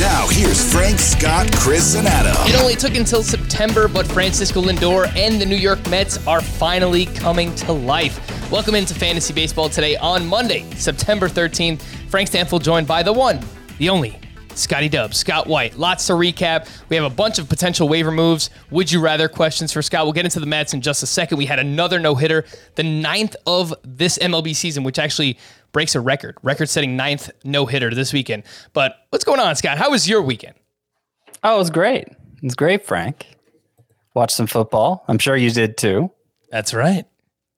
Now, here's Frank, Scott, Chris, and Adam. It only took until September, but Francisco Lindor and the New York Mets are finally coming to life. Welcome into Fantasy Baseball today on Monday, September 13th. Frank Stanfield joined by the one, the only, Scotty Dubs, Scott White. Lots to recap. We have a bunch of potential waiver moves. Would you rather questions for Scott? We'll get into the Mets in just a second. We had another no hitter, the ninth of this MLB season, which actually breaks a record, record setting ninth no hitter this weekend. But what's going on, Scott? How was your weekend? Oh, it was great. It was great, Frank. Watched some football. I'm sure you did too. That's right.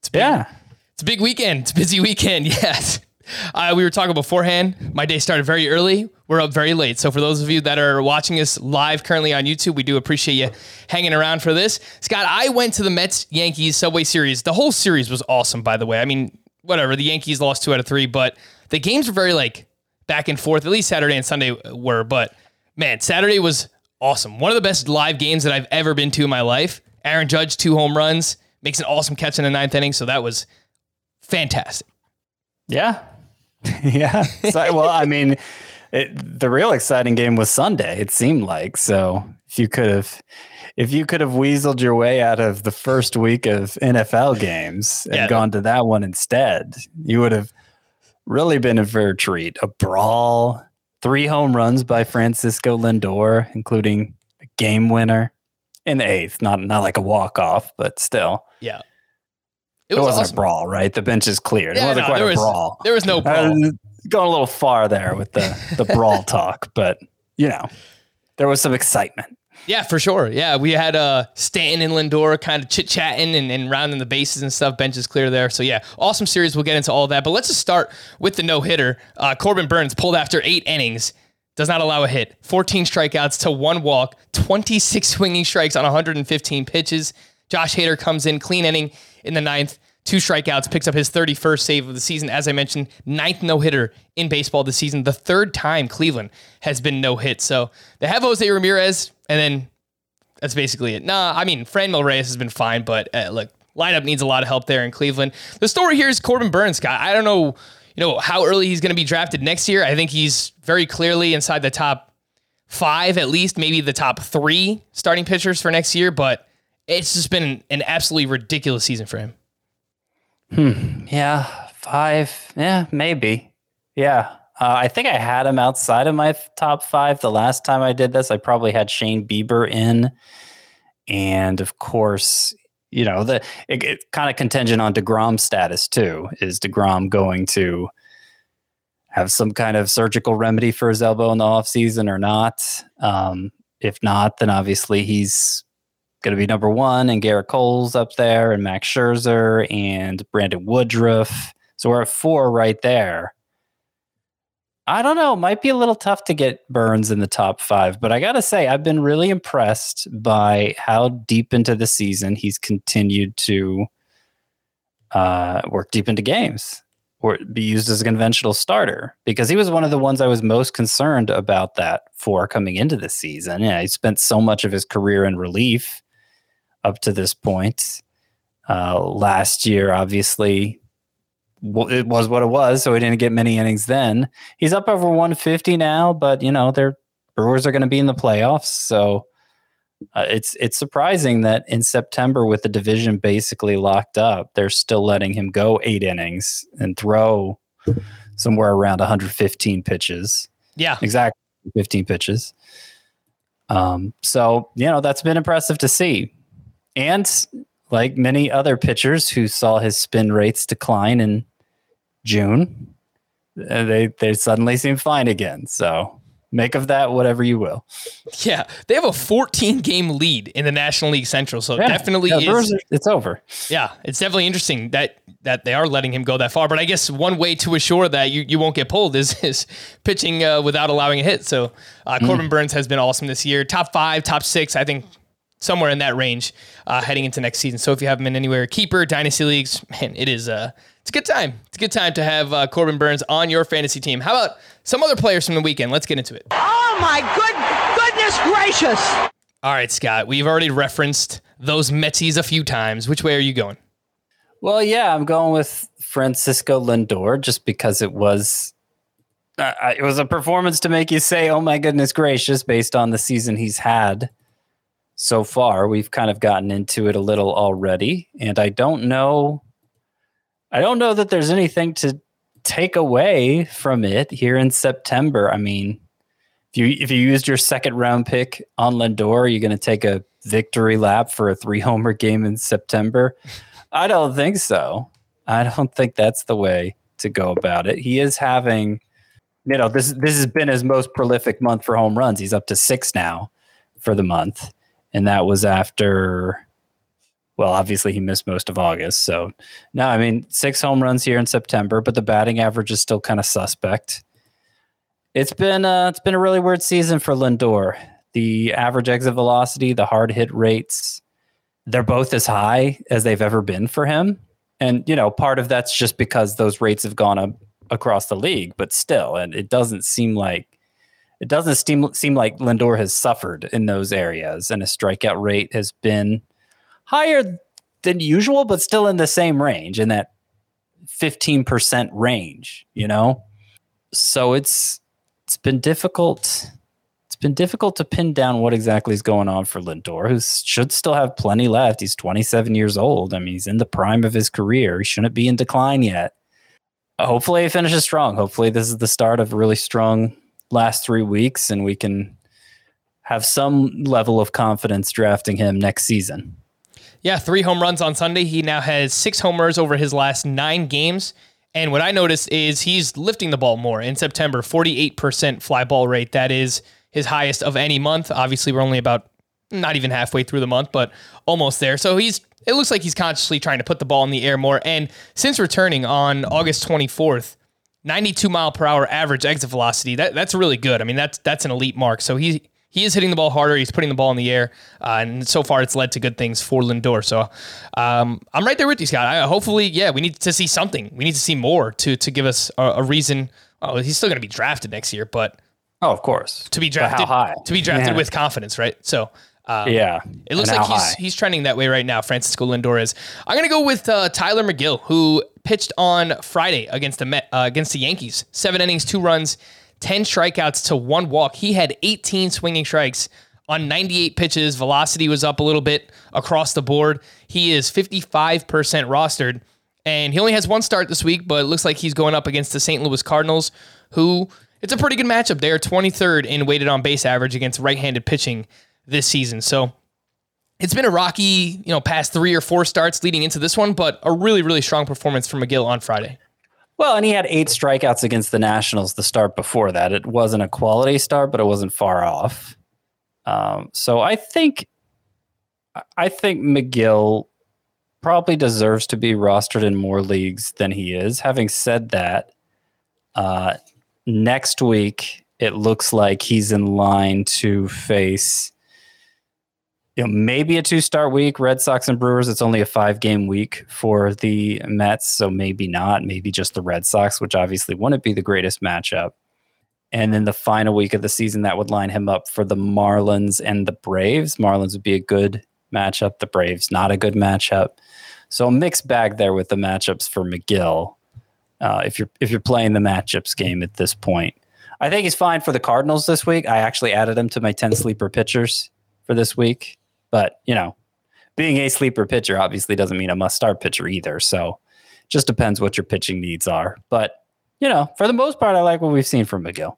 It's big, Yeah. It's a big weekend. It's a busy weekend. Yes. Uh, we were talking beforehand. My day started very early. We're up very late. So for those of you that are watching us live currently on YouTube, we do appreciate you hanging around for this. Scott, I went to the Mets Yankees Subway Series. The whole series was awesome, by the way. I mean, whatever. The Yankees lost two out of three, but the games were very like back and forth. At least Saturday and Sunday were. But man, Saturday was awesome. One of the best live games that I've ever been to in my life. Aaron Judge, two home runs, makes an awesome catch in the ninth inning. So that was fantastic. Yeah. yeah. So, well, I mean, it, the real exciting game was Sunday, it seemed like. So if you could have. If you could have weaseled your way out of the first week of NFL games and Yeah. gone to that one instead, you would have really been a fair treat. A brawl, three home runs by Francisco Lindor, including a game winner in the eighth. Not not like a walk off, but still. Yeah. It, was wasn't awesome. a brawl, right? The bench is cleared. Yeah, it wasn't no, quite there a was- brawl. There was no uh, brawl. going a little far there with the the brawl talk, but you know, there was some excitement. Yeah, for sure. Yeah, we had uh, Stanton and Lindor kind of chit chatting and, and rounding the bases and stuff. Benches clear there. So, yeah, awesome series. We'll get into all that. But let's just start with the no hitter. Uh, Corbin Burnes pulled after eight innings, does not allow a hit, 14 strikeouts to one walk, 26 swinging strikes on 115 pitches. Josh Hader comes in, clean inning in the ninth. Two strikeouts, picks up his 31st save of the season. As I mentioned, ninth no hitter in baseball this season. The third time Cleveland has been no hit. So they have Jose Ramirez, and then that's basically it. Nah, I mean, Franmil Reyes has been fine, but uh, look, lineup needs a lot of help there in Cleveland. The story here is Corbin Burnes, Scott. I don't know, you know, how early he's going to be drafted next year. I think he's very clearly inside the top five, at least, maybe the top three starting pitchers for next year. But it's just been an absolutely ridiculous season for him. Hmm. Yeah, five. Yeah, maybe. Yeah. Uh, I think I had him outside of my top five. The last time I did this, I probably had Shane Bieber in. And of course, you know, the it, it kind of contingent on DeGrom status too. Is DeGrom going to have some kind of surgical remedy for his elbow in the offseason or not? Um, if not, then obviously he's going to be number one, and Gerrit Cole's up there, and Max Scherzer, and Brandon Woodruff. So we're at four right there. I don't know. Might be a little tough to get Burnes in the top five, but I got to say, I've been really impressed by how deep into the season he's continued to uh, work deep into games or be used as a conventional starter because he was one of the ones I was most concerned about that for coming into the season. Yeah, he spent so much of his career in relief up to this point. Uh, last year, obviously, it was what it was, so he didn't get many innings then. He's up over 150 now, but you know, their Brewers are going to be in the playoffs, so Uh, it's it's surprising that in September, with the division basically locked up, they're still letting him go eight innings and throw somewhere around 115 pitches. Yeah. Exactly 15 pitches. Um, so you know that's been impressive to see, and like many other pitchers who saw his spin rates decline in June, they they suddenly seem fine again. So make of that whatever you will. Yeah. They have a 14 game lead in the National League Central. So Yeah, definitely yeah, is. It's over. Yeah, it's definitely interesting that that they are letting him go that far. But I guess one way to assure that you, you won't get pulled is is pitching uh, without allowing a hit. So uh, Corbin Burnes has been awesome this year. Top five, top six, I think somewhere in that range uh, heading into next season. So if you have him in anywhere, keeper, dynasty leagues, man, it is uh, it's a good time. It's a good time to have uh, Corbin Burnes on your fantasy team. How about some other players from the weekend? Let's get into it. Oh my good goodness gracious! All right, Scott, we've already referenced those Metsies a few times. Which way are you going? Well, yeah, I'm going with Francisco Lindor just because it was uh, uh, it was a performance to make you say, "Oh my goodness gracious!" Based on the season he's had so far, we've kind of gotten into it a little already, and I don't know, I don't know that there's anything to take away from it here in September. I mean, if you if you used your second round pick on Lindor, are you're going to take a victory lap for a three homer game in September. I don't think so. I don't think that's the way to go about it. He is having, you know, this this has been his most prolific month for home runs. He's up to six now for the month, and that was after. Well, obviously he missed most of August, so no, I mean six home runs here in September, but the batting average is still kind of suspect. It's been uh, it's been a really weird season for Lindor. The average exit velocity, the hard hit rates, they're both as high as they've ever been for him. And, you know, part of that's just because those rates have gone up across the league, but still, and it doesn't seem like it doesn't seem seem like Lindor has suffered in those areas, and his strikeout rate has been higher than usual, but still in the same range, in that 15% range, you know? So it's it's been difficult it's been difficult to pin down what exactly is going on for Lindor, who should still have plenty left. He's 27 years old. I mean, he's in the prime of his career. He shouldn't be in decline yet. Hopefully, he finishes strong. Hopefully, this is the start of a really strong last three weeks, and we can have some level of confidence drafting him next season. Yeah, three home runs on Sunday. He now has six homers over his last nine games. And what I noticed is he's lifting the ball more in September, 48% fly ball rate. That is his highest of any month. Obviously, we're only about not even halfway through the month, but almost there. So he's it looks like he's consciously trying to put the ball in the air more. And since returning on August 24th, 92 mile per hour average exit velocity. That that's really good. I mean, that's that's an elite mark. So he he is hitting the ball harder. He's putting the ball in the air, uh, and so far it's led to good things for Lindor. So um, I'm right there with you, Scott. I, hopefully, yeah, we need to see something. We need to see more to to give us a, a reason. Oh, he's still going to be drafted next year, but Oh, of course. to be drafted high? to be drafted with confidence, right? So. Um, Yeah. it looks like he's high? he's trending that way right now. Francisco Lindor is. I'm gonna go with uh, Tylor Megill, who pitched on Friday against the Met, uh, against the Yankees. Seven innings, two runs, ten strikeouts to one walk. He had 18 swinging strikes on 98 pitches. Velocity was up a little bit across the board. He is 55% rostered, and he only has one start this week, but it looks like he's going up against the St. Louis Cardinals, who it's a pretty good matchup. They are 23rd in weighted on base average against right-handed pitching this season. So it's been a rocky, you know, past three or four starts leading into this one, but a really, really strong performance from Megill on Friday. Well, and he had eight strikeouts against the Nationals the start before that. It wasn't a quality start, but it wasn't far off. Um, so I think, I think Megill probably deserves to be rostered in more leagues than he is. Having said that, uh, next week it looks like he's in line to face. You know, maybe a two-start week. Red Sox and Brewers. It's only a five-game week for the Mets, so maybe not. Maybe just the Red Sox, which obviously wouldn't be the greatest matchup. And then the final week of the season, that would line him up for the Marlins and the Braves. Marlins would be a good matchup. The Braves, not a good matchup. So a mixed bag there with the matchups for Megill. Uh, if you're if you're playing the matchups game at this point, I think he's fine for the Cardinals this week. I actually added him to my ten sleeper pitchers for this week. But, you know, being a sleeper pitcher obviously doesn't mean a must start pitcher either. So just depends what your pitching needs are. But, you know, for the most part, I like what we've seen from Megill.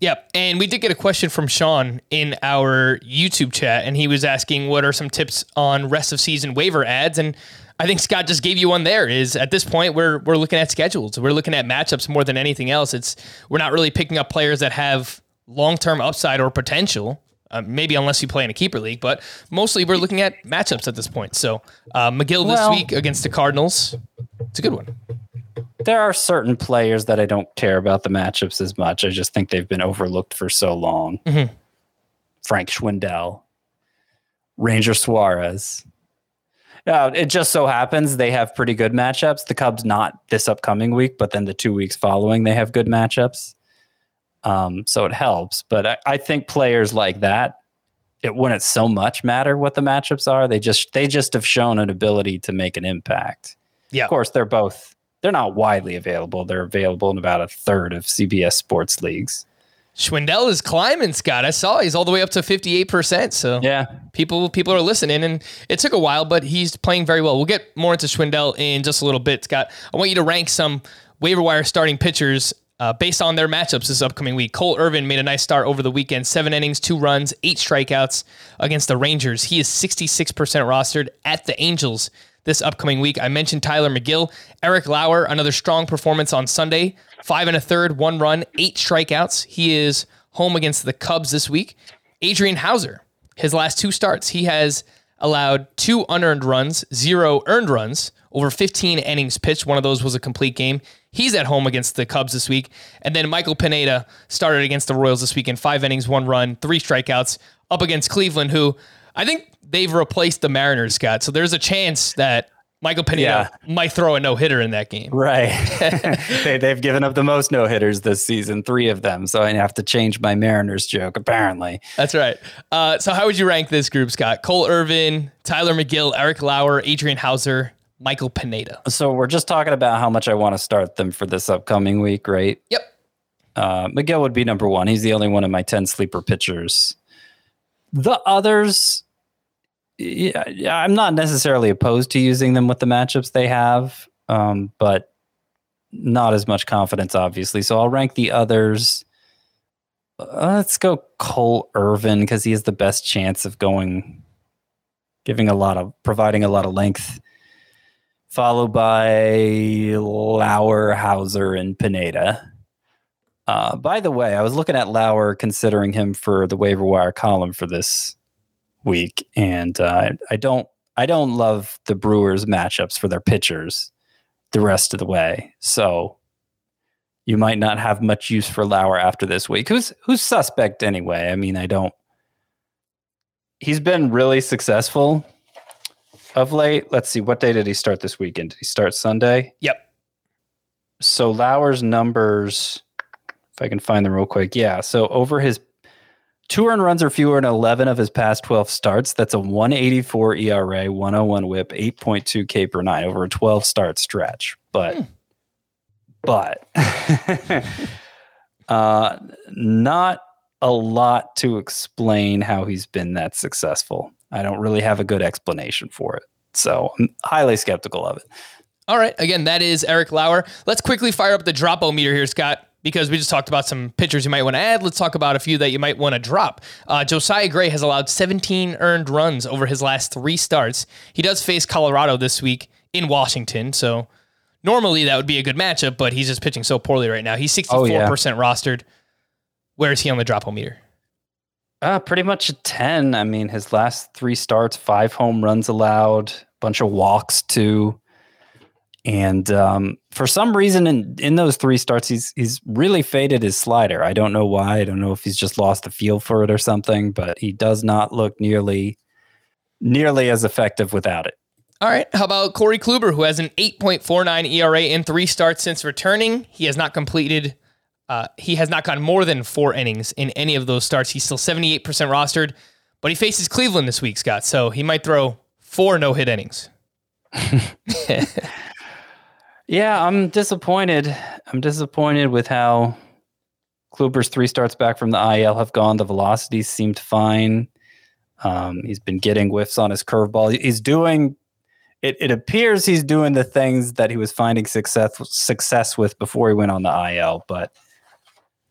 Yep. And we did get a question from Sean in our YouTube chat, and he was asking what are some tips on rest of season waiver ads. And I think Scott just gave you one there is at this point we're we're looking at schedules. We're looking at matchups more than anything else. It's we're not really picking up players that have long-term upside or potential. Uh, maybe unless you play in a keeper league, but mostly we're looking at matchups at this point. So uh, Megill Well- this week against the Cardinals, it's a good one. There are certain players that I don't care about the matchups as much. I just think they've been overlooked for so long. Frank Schwindel, Ranger Suarez. Yeah, it just so happens they have pretty good matchups. The Cubs not this upcoming week, but then the two weeks following they have good matchups. Um, so it helps. But I, I think players like that, it wouldn't so much matter what the matchups are. They just they just have shown an ability to make an impact. Yeah. Of course, they're both they're not widely available. They're available in about a third of CBS sports leagues. Schwindel is climbing, Scott. I saw he's all the way up to 58%. So Yeah. people people are listening and it took a while but he's playing very well we'll get more into schwindel in just a little bit scott i want you to rank some waiver wire starting pitchers uh, based on their matchups this upcoming week cole irvin made a nice start over the weekend. Seven innings two runs eight strikeouts against the rangers. He is 66% rostered at the angels this upcoming week. I mentioned tylor megill. Eric lauer another strong performance on sunday. Five and a third one run eight strikeouts. He is home against the cubs this week. Adrian hauser his last two starts, he has allowed two unearned runs, zero earned runs, over 15 innings pitched. One of those was a complete game. He's at home against the Cubs this week. And then Michael Pineda started against the Royals this week in five innings, one run, three strikeouts, up against Cleveland, who I think they've replaced the Mariners, Scott. So there's a chance that Michael Pineda might throw a no hitter in that game. Right. they, they've given up the most no hitters this season, three of them. So I have to change my Mariners joke, apparently. That's right. Uh, so how would you rank this group, Scott? Cole Irvin, Tylor Megill, Eric Lauer, Adrian Houser, Michael Pineda. So we're just talking about how much I want to start them for this upcoming week, right? Yep. Uh, Megill would be number one. He's the only one of my 10 sleeper pitchers. The others, yeah, yeah, I'm not necessarily opposed to using them with the matchups they have, um, but not as much confidence, obviously. So I'll rank the others. Uh, let's go Cole Irvin because he has the best chance of going, giving a lot of, providing a lot of length. Followed by Lauer, Houser, and Pineda. Uh, by the way, I was looking at Lauer, considering him for the waiver wire column for this week, and uh, I don't, I don't love the Brewers matchups for their pitchers the rest of the way. So you might not have much use for Lauer after this week. Who's who's suspect anyway? I mean, I don't. He's been really successful of late. Let's see, what day did he start this weekend? Did he start Sunday? Yep. So Lauer's numbers, if I can find them real quick. Yeah. So over his two earned runs or fewer in 11 of his past 12 starts, that's a 184 ERA, 101 whip, 8.2 K per nine over a 12 start stretch. But, but, uh, not a lot to explain how he's been that successful. I don't really have a good explanation for it. So I'm highly skeptical of it. All right. Again, that is Eric Lauer. Let's quickly fire up the dropo meter here, Scott, because we just talked about some pitchers you might want to add. Let's talk about a few that you might want to drop. Uh, Josiah Gray has allowed 17 earned runs over his last three starts. He does face Colorado this week in Washington, so normally that would be a good matchup, but he's just pitching so poorly right now. He's 64% Oh, yeah. rostered. Where is he on the dropo meter? Uh, pretty much a 10. I mean, his last three starts, five home runs allowed, bunch of walks too. And um, for some reason, in, in those three starts, he's he's really faded his slider. I don't know why. I don't know if he's just lost the feel for it or something. But he does not look nearly nearly as effective without it. All right. How about Corey Kluber, who has an 8.49 ERA in three starts since returning? He has not completed, uh, he has not gone more than four innings in any of those starts. He's still 78% rostered, but he faces Cleveland this week, Scott. So he might throw four no hit innings. Yeah, I'm disappointed. I'm disappointed with how Kluber's three starts back from the IL have gone. The velocities seemed fine. Um, he's been getting whiffs on his curveball. He's doing. It, it appears he's doing the things that he was finding success success with before he went on the IL, but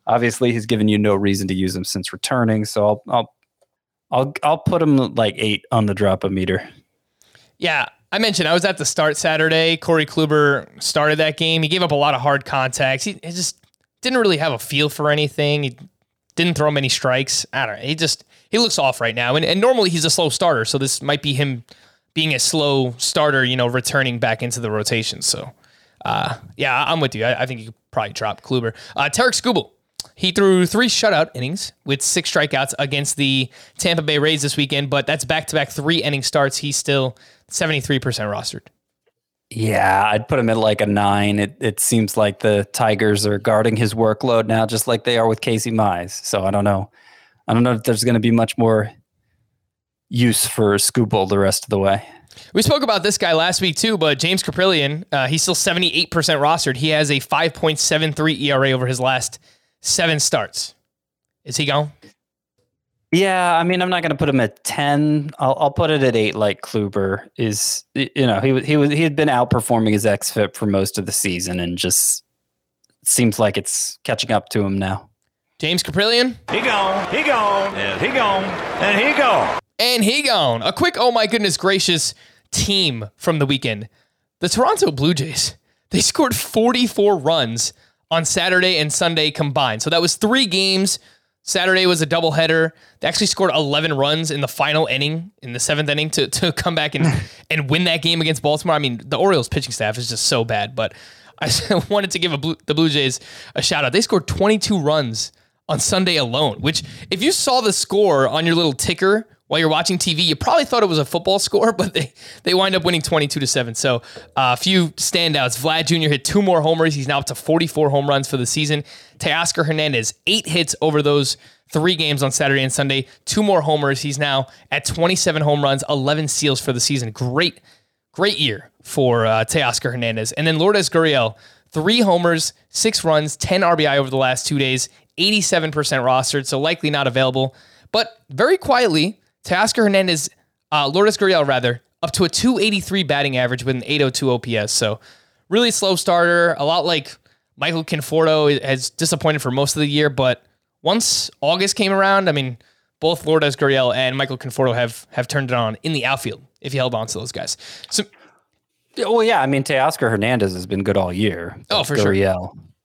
obviously he's given you no reason to use him since returning. So I'll I'll I'll I'll put him like eight on the drop a meter. Yeah, I mentioned I was at the start Saturday. Corey Kluber started that game. He gave up a lot of hard contacts. He, he just didn't really have a feel for anything. He didn't throw many strikes. I don't know. He just he looks off right now. And, and normally he's a slow starter, so this might be him being a slow starter. You know, returning back into the rotation. So, uh, yeah, I'm with you. I, I think you could probably drop Kluber. Uh, Tarik Skubal. He threw three shutout innings with six strikeouts against the Tampa Bay Rays this weekend, but that's back to back three inning starts. He's still 73% rostered. Yeah, I'd put him at like a nine. It it seems like the Tigers are guarding his workload now, just like they are with Casey Mize. So I don't know. I don't know if there's going to be much more use for Skubal the rest of the way. We spoke about this guy last week too, but James Kaprielian, uh, he's still 78% rostered. He has a 5.73 ERA over his last seven starts. Is he gone? Yeah, I mean, I'm not going to put him at ten. I'll, I'll put it at eight. Like Kluber is, you know, he was he was he had been outperforming his xFIP for most of the season, and just seems like it's catching up to him now. James Kaprielian, He gone. He gone. And he gone. And he gone. and he gone. A quick, oh my goodness gracious, team from the weekend. The Toronto Blue Jays. They scored 44 runs on Saturday and Sunday combined. So that was three games. Saturday was a doubleheader. They actually scored 11 runs in the final inning, in the seventh inning, to, to come back and, and win that game against Baltimore. I mean, the Orioles pitching staff is just so bad, but I wanted to give a Blue, the Blue Jays a shout out. They scored 22 runs on Sunday alone, which, if you saw the score on your little ticker while you're watching TV, you probably thought it was a football score, but they, they wind up winning 22 to 7. So uh, a few standouts. Vlad Jr. hit two more homers. He's now up to 44 home runs for the season. Teoscar Hernandez, eight hits over those three games on Saturday and Sunday, two more homers. He's now at 27 home runs, 11 steals for the season. Great, great year for uh, Teoscar Hernandez. And then Lourdes Gurriel, three homers, six runs, 10 RBI over the last two days, 87% rostered, so likely not available. But very quietly, Teoscar Hernandez, uh, Lourdes Gurriel rather, up to a 283 batting average with an 802 OPS. So really slow starter, a lot like Michael Conforto has disappointed for most of the year, but once August came around, I mean, both Lourdes Gurriel and Michael Conforto have have turned it on in the outfield if you held on to those guys. So Well, yeah, I mean, Teoscar Hernandez has been good all year. Oh, for sure.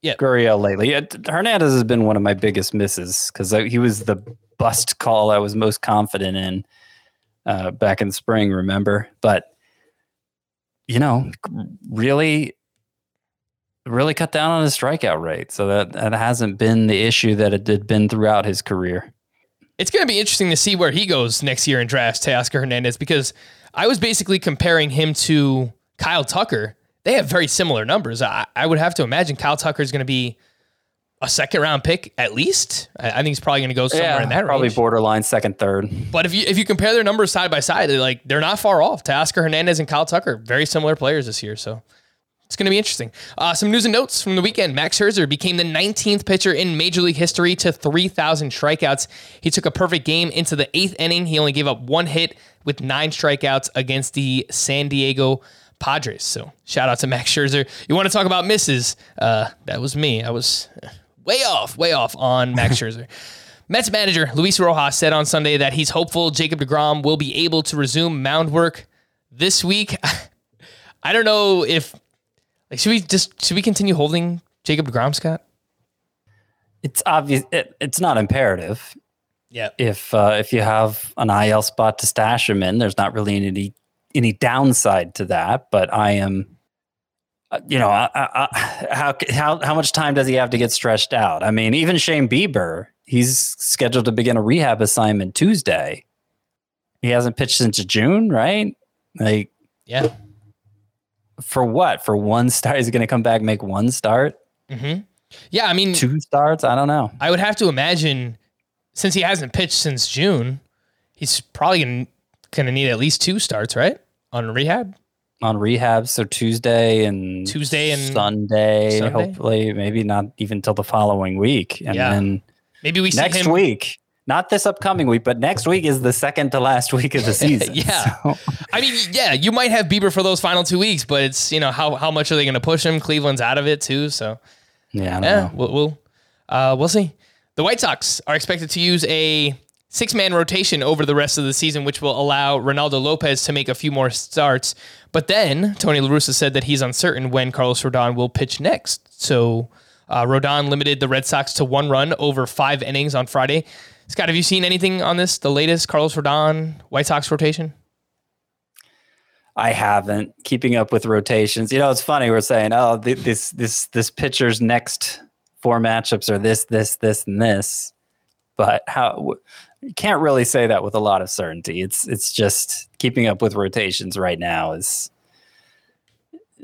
Yeah. Gurriel lately. Yeah, Hernandez has been one of my biggest misses because he was the bust call I was most confident in uh, back in spring. Remember, but you know, really, really cut down on his strikeout rate. So that that hasn't been the issue that it had been throughout his career. it's going to be interesting to see where he goes next year in drafts, Teoscar Hernandez, because I was basically comparing him to Kyle Tucker. They have very similar numbers. I, I would have to imagine Kyle Tucker is going to be a second round pick at least. I, I think he's probably going to go somewhere in that probably range. borderline second, third. But if you if you compare their numbers side by side, they're like they're not far off. Teoscar Hernandez and Kyle Tucker, very similar players this year. So it's going to be interesting. Uh, some news and notes from the weekend. Max Scherzer became the 19th pitcher in Major League history to 3,000 strikeouts. He took a perfect game into the eighth inning. He only gave up one hit with nine strikeouts against the San Diego Padres. So shout out to Max Scherzer. You want to talk about misses? Uh, that was me. I was way off, way off on Max Scherzer. Mets manager Luis Rojas said on Sunday that he's hopeful Jacob DeGrom will be able to resume mound work this week. I don't know if like should we just should we continue holding Jacob DeGrom, Scott? It's obvious. It, it's not imperative. Yeah. if uh, if you have an IL spot to stash him in, there's not really any any downside to that. But I am, uh, you know, I, I, how how how much time does he have to get stretched out? I mean, even Shane Bieber, he's scheduled to begin a rehab assignment Tuesday. He hasn't pitched since June, right? Like Yeah. for what? For one start, is he going to come back make one start, Mm-hmm. Yeah, I mean, two starts? I don't know. I would have to imagine since he hasn't pitched since June, he's probably gonna, gonna need at least two starts, right? On rehab. on rehab. So Tuesday and Tuesday and Sunday, Sunday? hopefully, maybe not even till the following week. And Yeah. then Maybe we see next him week, not this upcoming week, but next week is the second to last week of the season. Yeah. So, I mean, yeah, you might have Bieber for those final two weeks, but it's you know how how much are they going to push him? Cleveland's out of it too, so yeah, I don't yeah, know. we'll we'll, uh, we'll see. The White Sox are expected to use a six man rotation over the rest of the season, which will allow Reynaldo Lopez to make a few more starts. But then Tony La Russa said that he's uncertain when Carlos Rodon will pitch next. So uh, Rodon limited the Red Sox to one run over five innings on Friday. Scott, have you seen anything on this? The latest Carlos Rodon White Sox rotation? I haven't keeping up with rotations. You know, it's funny. We're saying, oh, th- this this this pitcher's next four matchups are this, this, this, and this. But how you can't really say that with a lot of certainty. It's it's just keeping up with rotations right now is.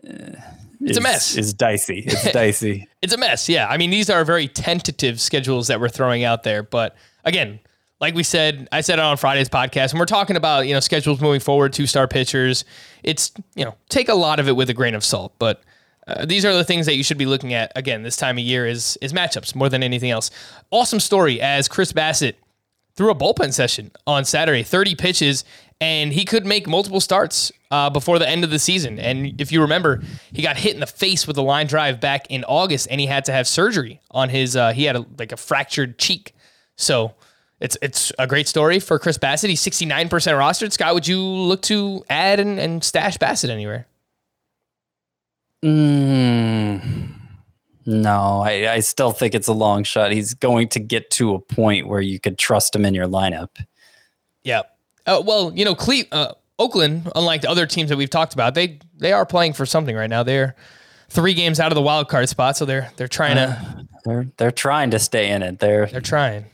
uh, It's a mess. Is dicey. It's dicey. It's a mess. Yeah. I mean, these are very tentative schedules that we're throwing out there. But again, like we said, I said it on Friday's podcast, and we're talking about, you know, schedules moving forward, two star pitchers. It's, you know, take a lot of it with a grain of salt. But uh, these are the things that you should be looking at again this time of year is is matchups more than anything else. Awesome story as Chris Bassitt threw a bullpen session on Saturday, 30 pitches, and he could make multiple starts uh, before the end of the season. And if you remember, he got hit in the face with a line drive back in August, and he had to have surgery on his. Uh, he had a, like a fractured cheek, so. It's it's a great story for Chris Bassitt. He's 69% rostered. Scott, would you look to add and, and stash Bassitt anywhere? Mm, no, I, I still think it's a long shot. He's going to get to a point where you could trust him in your lineup. Yeah. Uh, well, you know, Cle- uh, Oakland, unlike the other teams that we've talked about, they they are playing for something right now. They're three games out of the wild card spot, so they're they're trying to They're they're trying to stay in it. They're they're trying.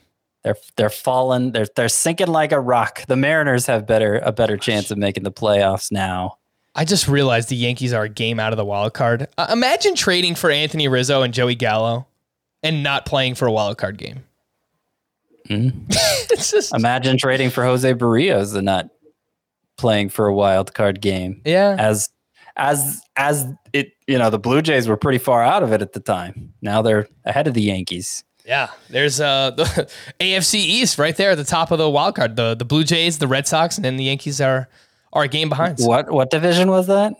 they're they're falling. They're they're sinking like a rock. The Mariners have better a better chance of making the playoffs now. I just realized the Yankees are a game out of the wild card. Uh, imagine trading for Anthony Rizzo and Joey Gallo, and not playing for a wild card game. it's just Imagine trading for Jose Berrios and not playing for a wild card game. yeah. As as as it you know the Blue Jays were pretty far out of it at the time. Now they're ahead of the Yankees. Yeah, there's uh the AFC East right there at the top of the wild card. The the Blue Jays, the Red Sox, and then the Yankees are are a game behind. What what division was that?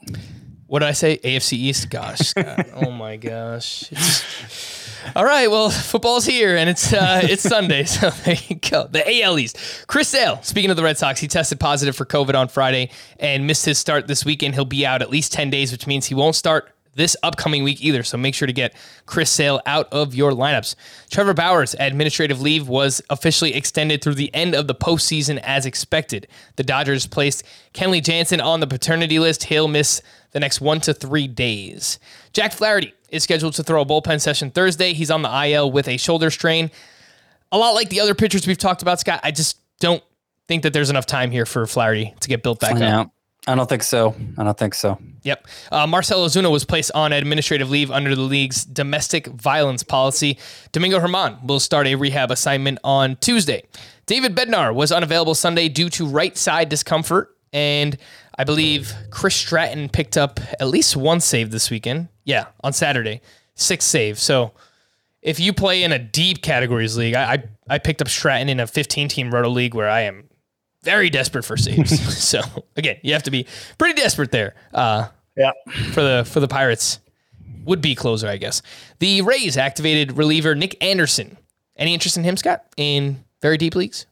What did I say? AFC East. Gosh. Scott. oh my gosh. All right. Well, football's here, and it's uh, it's Sunday, so there you go. The AL East. Chris Sale. Speaking of the Red Sox, he tested positive for COVID on Friday and missed his start this weekend. He'll be out at least ten days, which means he won't start this upcoming week either. So make sure to get Chris Sale out of your lineups. Trevor Bauer's administrative leave was officially extended through the end of the postseason as expected. The Dodgers placed Kenley Jansen on the paternity list. He'll miss the next one to three days. Jack Flaherty is scheduled to throw a bullpen session Thursday. He's on the IL with a shoulder strain. A lot like the other pitchers we've talked about, Scott. I just don't think that there's enough time here for Flaherty to get built back up. Yeah, I don't think so. I don't think so. Yep. Uh, Marcell Ozuna was placed on administrative leave under the league's domestic violence policy. Domingo German will start a rehab assignment on Tuesday. David Bednar was unavailable Sunday due to right side discomfort. And I believe Chris Stratton picked up at least one save this weekend. Yeah, on Saturday. Six saves. So if you play in a deep categories league, I, I, I picked up Stratton in a 15 team roto league where I am very desperate for saves. so again, you have to be pretty desperate there. Uh, Yeah. for the for the Pirates would be closer, I guess. The Rays activated reliever Nick Anderson. Any interest in him, Scott? In very deep leagues?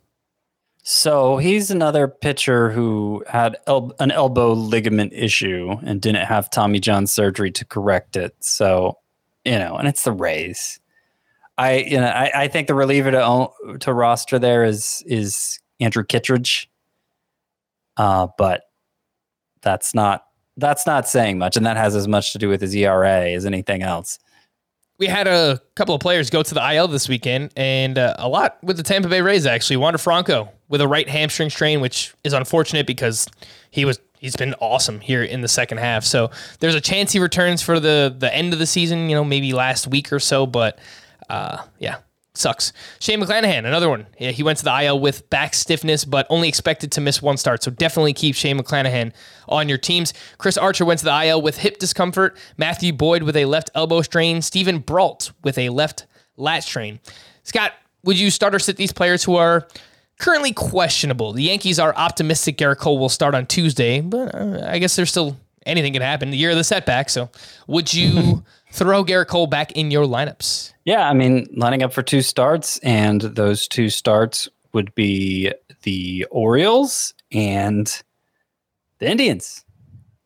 So he's another pitcher who had el- an elbow ligament issue and didn't have Tommy John surgery to correct it. So, you know, and it's the Rays. I, you know, I, I think the reliever to own, to roster there is is Andrew Kittredge. Uh, but that's not that's not saying much, and that has as much to do with his ERA as anything else. We had a couple of players go to the IL this weekend, and uh, a lot with the Tampa Bay Rays actually. Wander Franco with a right hamstring strain, which is unfortunate because he was he's been awesome here in the second half. So there's a chance he returns for the the end of the season. You know, maybe last week or so, but uh, yeah. Sucks. Shane McClanahan, another one. Yeah, he went to the IL with back stiffness, but only expected to miss one start. So definitely keep Shane McClanahan on your teams. Chris Archer went to the IL with hip discomfort. Matthew Boyd with a left elbow strain. Steven Brault with a left lat strain. Scott, would you start or sit these players who are currently questionable? The Yankees are optimistic Gerrit Cole will start on Tuesday, but uh, I guess there's still anything can happen. The year of the setback. So, would you throw Gerrit Cole back in your lineups? Yeah, I mean, lining up for two starts, and those two starts would be the Orioles and the Indians.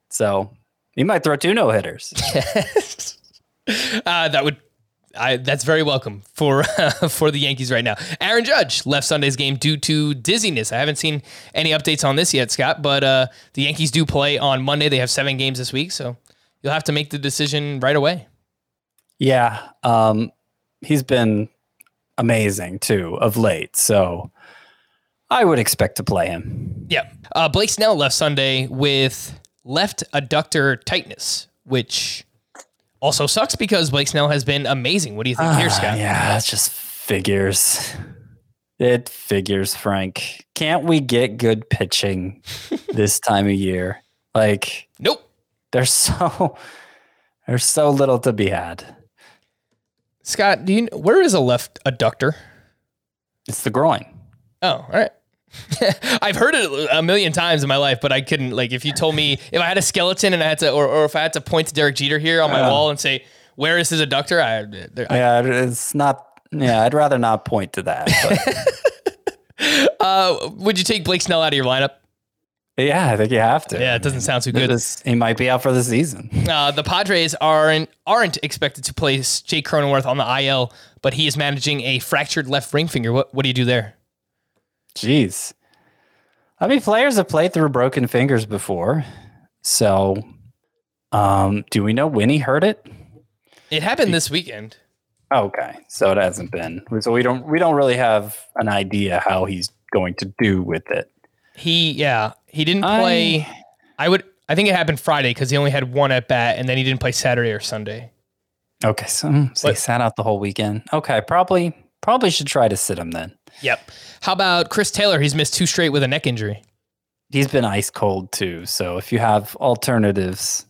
So he might throw two no hitters. Uh, that would. I, that's very welcome for for the Yankees right now. Aaron Judge left Sunday's game due to dizziness. I haven't seen any updates on this yet, Scott. But uh, the Yankees do play on Monday. They have seven games this week, so you'll have to make the decision right away. Yeah, um, he's been amazing too of late. So I would expect to play him. Yeah. Uh, Blake Snell left Sunday with left adductor tightness, which also sucks because Blake Snell has been amazing. What do you think here, Ah, Scott? yeah, it just figures. It figures, Frank. Can't we get good pitching this time of year? Like Nope. there's so there's so little to be had. Scott, do you where is a left adductor? It's the groin. Oh, all right. I've heard it a million times in my life, but I couldn't like if you told me if I had a skeleton and I had to or, or if I had to point to Derek Jeter here on my wall and say where is his adductor, I, there- I Yeah, it's not. Yeah, I'd rather not point to that. Uh, would you take Blake Snell out of your lineup? Yeah, I think you have to. Yeah, it doesn't sound too good. This- he might be out for the season. Uh, the Padres aren't aren't expected to place Jake Cronenworth on the IL, but he is managing a fractured left ring finger. What what do you do there? Jeez. I mean, players have played through broken fingers before. So, um, do we know when he hurt it? It happened this weekend. Okay, so it hasn't been. So we don't we don't really have an idea how he's going to do with it. He yeah he didn't play. I, would I think it happened Friday because he only had one at bat, and then he didn't play Saturday or Sunday. Okay, so, so he sat out the whole weekend. Okay, probably probably should try to sit him then. Yep. How about Chris Taylor? He's missed two straight with a neck injury. He's been ice cold too. So if you have alternatives,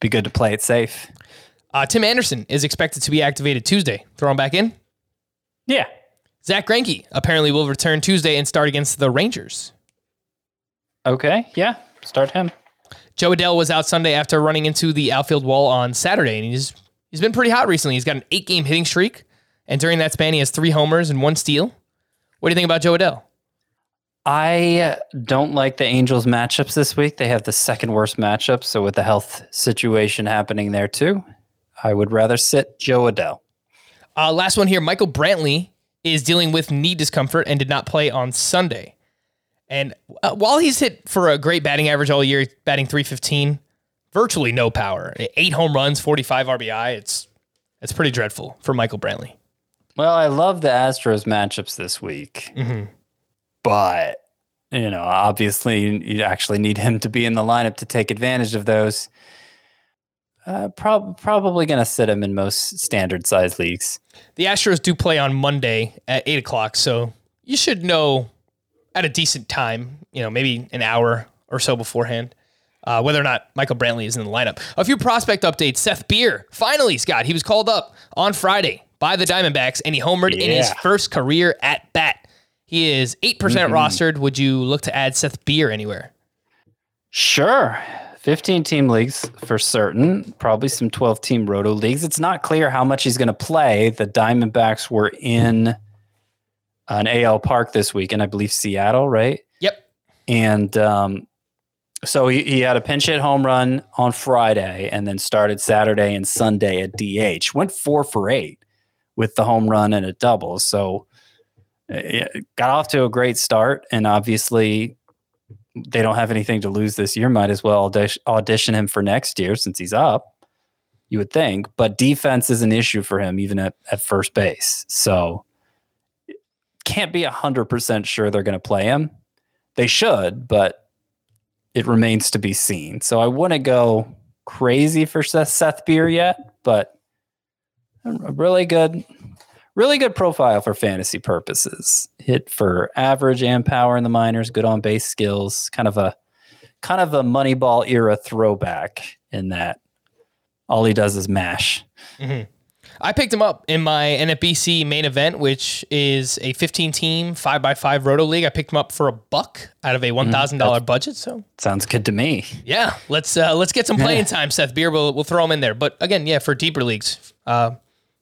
be good to play it safe. Uh, Tim Anderson is expected to be activated Tuesday. Throw him back in. Yeah. Zack Greinke apparently will return Tuesday and start against the Rangers. Okay. Yeah. Start him. Jo Adell was out Sunday after running into the outfield wall on Saturday, and he's he's been pretty hot recently. He's got an eight game hitting streak, and during that span, he has three homers and one steal. What do you think about Jo Adell? I don't like the Angels matchups this week. They have the second worst matchup. So with the health situation happening there too, I would rather sit Jo Adell. Uh, last one here. Michael Brantley is dealing with knee discomfort and did not play on Sunday. And uh, while he's hit for a great batting average all year, batting 315, virtually no power. Eight home runs, 45 RBI. It's it's pretty dreadful for Michael Brantley. Well, I love the Astros matchups this week, but you know, obviously, you- you actually need him to be in the lineup to take advantage of those. Uh, prob- probably going to sit him in most standard size leagues. The Astros do play on Monday at eight o'clock, so you should know at a decent time, you know, maybe an hour or so beforehand, uh, whether or not Michael Brantley is in the lineup. A few prospect updates. Seth Beer, finally, Scott, he was called up on Friday by the Diamondbacks, and he homered in his first career at bat. He is 8% rostered. Would you look to add Seth Beer anywhere? Sure. 15 team leagues for certain, probably some 12 team roto leagues. It's not clear how much he's going to play. The Diamondbacks were in an AL park this week, and I believe Seattle, right? Yep. And um, so he, he had a pinch hit home run on Friday and then started Saturday and Sunday at DH. Went four for eight with the home run and a double. So uh, yeah, got off to a great start. And obviously, they don't have anything to lose this year. Might as well audition, audition him for next year since he's up, you would think. But defense is an issue for him, even at, at first base. So can't be 100% sure they're going to play him. They should, but it remains to be seen. So I wouldn't go crazy for Seth, Seth Beer yet, but a really good, really good profile for fantasy purposes. Hit for average and power in the minors, good on base skills, kind of a kind of a Moneyball era throwback in that all he does is mash. Uh, I picked him up in my NFBC main event, which is a 15 team 5x5 roto league. I picked him up for a buck out of a $1,000 budget. So, Sounds good to me. yeah, let's uh, let's get some playing time, Seth Beer. We'll, we'll throw him in there. But again, yeah, for deeper leagues, uh,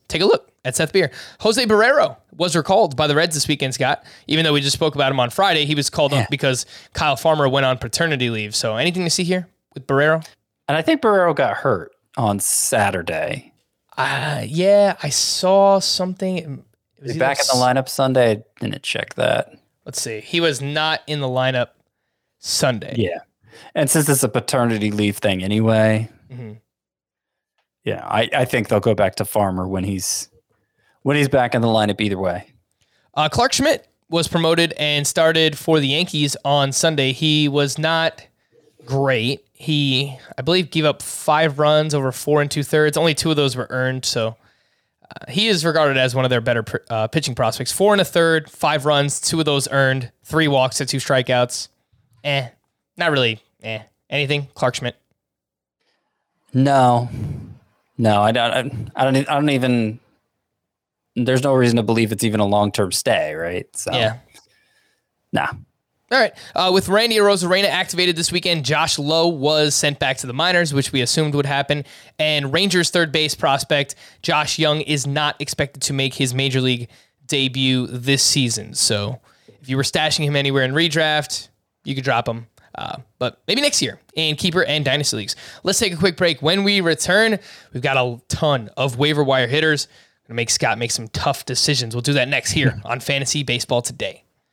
take a look at Seth Beer. Jose Barrero was recalled by the Reds this weekend, Scott. Even though we just spoke about him on Friday, he was called Yeah. up because Kyle Farmer went on paternity leave. So, anything to see here with Barrero? And I think Barrero got hurt on Saturday. Uh, yeah, I saw something. Was he back in the lineup Sunday? I didn't check that. Let's see. He was not in the lineup Sunday. Yeah. And since it's a paternity leave thing anyway, Mhm. yeah, I, I think they'll go back to Farmer when he's when he's back in the lineup either way. Uh, Clarke Schmidt was promoted and started for the Yankees on Sunday. He was not great. He, I believe, gave up five runs over four and two thirds. Only two of those were earned. So uh, he is regarded as one of their better pr- uh, pitching prospects. Four and a third, five runs, two of those earned, three walks to two strikeouts. Eh, not really. Eh, anything. Clarke Schmidt. No, no, I don't. I don't. I don't even. There's no reason to believe it's even a long term stay, right? So Yeah. nah. All right. Uh, with Randy Arozarena activated this weekend, Josh Lowe was sent back to the minors, which we assumed would happen. And Rangers third base prospect Josh Jung is not expected to make his major league debut this season. So if you were stashing him anywhere in redraft, you could drop him. Uh, but maybe next year in keeper and dynasty leagues. Let's take a quick break. When we return, we've got a ton of waiver wire hitters. Gonna make Scott make some tough decisions. We'll do that next here on Fantasy Baseball Today.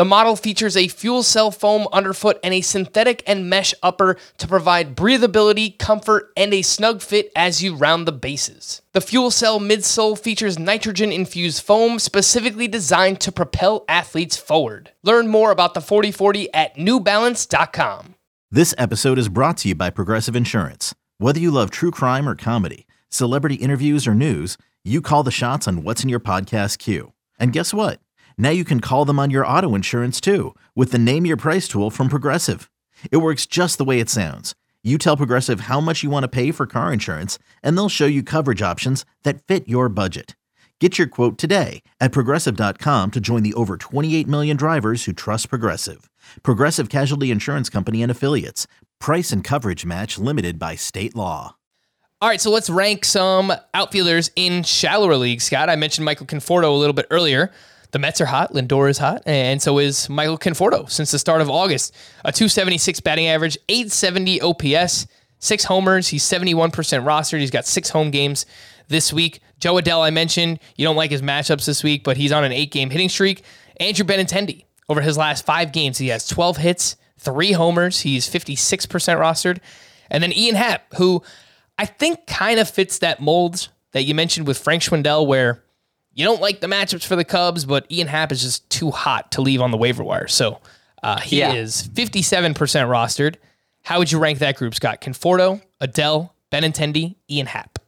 The model features a fuel cell foam underfoot and a synthetic and mesh upper to provide breathability, comfort, and a snug fit as you round the bases. The fuel cell midsole features nitrogen infused foam specifically designed to propel athletes forward. Learn more about the 4040 at newbalance.com. This episode is brought to you by Progressive Insurance. Whether you love true crime or comedy, celebrity interviews or news, you call the shots on what's in your podcast queue. And guess what? Now you can call them on your auto insurance too with the Name Your Price tool from Progressive. It works just the way it sounds. You tell Progressive how much you want to pay for car insurance, and they'll show you coverage options that fit your budget. Get your quote today at progressive.com to join the over 28 million drivers who trust Progressive. Progressive Casualty Insurance Company and Affiliates. Price and coverage match limited by state law. All right, so let's rank some outfielders in shallower leagues. Scott, I mentioned Michael Conforto a little bit earlier. The Mets are hot, Lindor is hot, and so is Michael Conforto since the start of August. A 276 batting average, 870 OPS, six homers. He's 71% rostered. He's got six home games this week. Jo Adell, I mentioned, you don't like his matchups this week, but he's on an eight game hitting streak. Andrew Benintendi, over his last five games, he has 12 hits, three homers. He's 56% rostered. And then Ian Happ, who I think kind of fits that mold that you mentioned with Frank Schwindel, where you don't like the matchups for the Cubs, but Ian Happ is just too hot to leave on the waiver wire. So uh, he Yeah. is 57% rostered. How would you rank that group, Scott? Conforto, Adell, Benintendi, Ian Happ.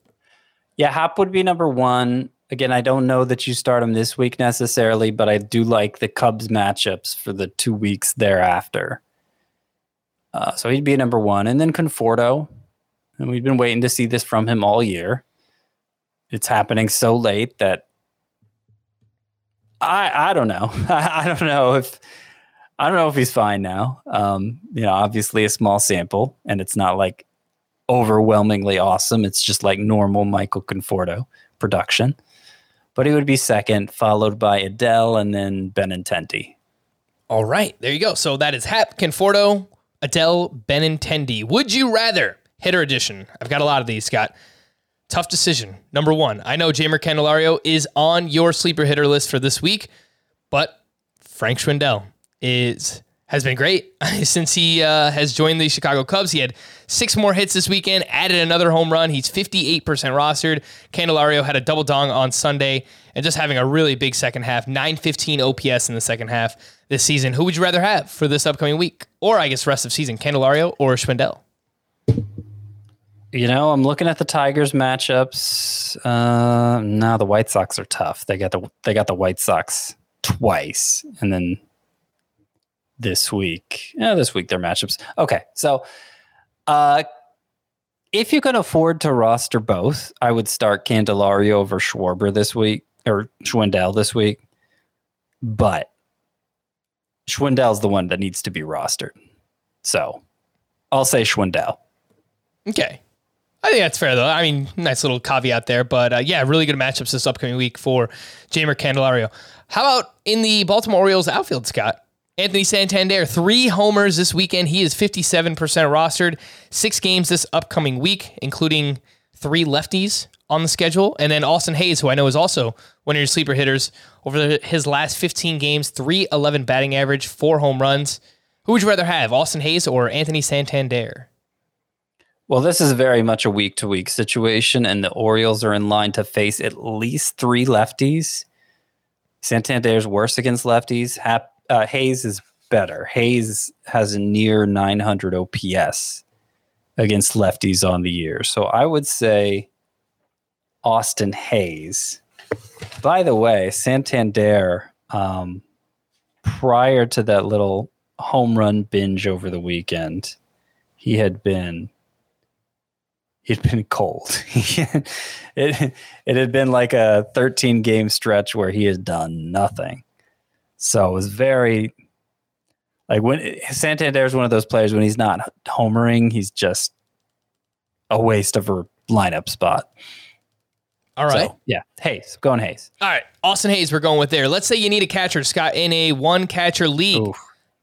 Yeah, Happ would be number one. Again, I don't know that you start him this week necessarily, but I do like the Cubs matchups for the two weeks thereafter. Uh, so he'd be number one. And then Conforto. And we've been waiting to see this from him all year. It's happening so late that I I don't know. I, don't know if I don't know if he's fine now. Um, you know, obviously a small sample, and it's not like overwhelmingly awesome. It's just like normal Michael Conforto production. But he would be second, followed by Adell and then Benintendi. All right, there you go. So that is Happ, Conforto, Adell, Benintendi. Would you rather? Hitter edition. I've got a lot of these, Scott. Tough decision. Number one, I know Jeimer Candelario is on your sleeper hitter list for this week, but Frank Schwindel is has been great since he uh, has joined the Chicago Cubs. He had six more hits this weekend, added another home run. He's 58% rostered. Candelario had a double dong on Sunday and just having a really big second half, 915 OPS in the second half this season. Who would you rather have for this upcoming week? Or I guess rest of season, Candelario or Schwindel? You know, I'm looking at the Tigers matchups. Uh, no, the White Sox are tough. They got the they got the White Sox twice, and then this week, yeah, this week their matchups. Okay, so uh, if you can afford to roster both, I would start Candelario over Schwarber this week or Schwindel this week. But Schwindel's the one that needs to be rostered. So I'll say Schwindel. Okay. I think that's fair, though. I mean, nice little caveat there. But uh, yeah, really good matchups this upcoming week for Jeimer Candelario. How about in the Baltimore Orioles outfield, Scott? Anthony Santander, three homers this weekend. He is 57% rostered, six games this upcoming week, including three lefties on the schedule. And then Austin Hays, who I know is also one of your sleeper hitters, over his last 15 games, 311 batting average, four home runs. Who would you rather have, Austin Hays or Anthony Santander? Well, this is very much a week to week situation, and the Orioles are in line to face at least three lefties. Santander's worse against lefties. Hap- uh, Hays is better. Hays has a near 900 OPS against lefties on the year. So I would say Austin Hays. By the way, Santander, um, prior to that little home run binge over the weekend, he had been he'd been cold. it it had been like a 13 game stretch where he had done nothing. So it was very like when Santander is one of those players when he's not homering, he's just a waste of a lineup spot. All right. So, yeah. Hays. Going Hays. All right. Austin Hays, we're going with there. Let's say you need a catcher, Scott, in a one catcher league. Oof.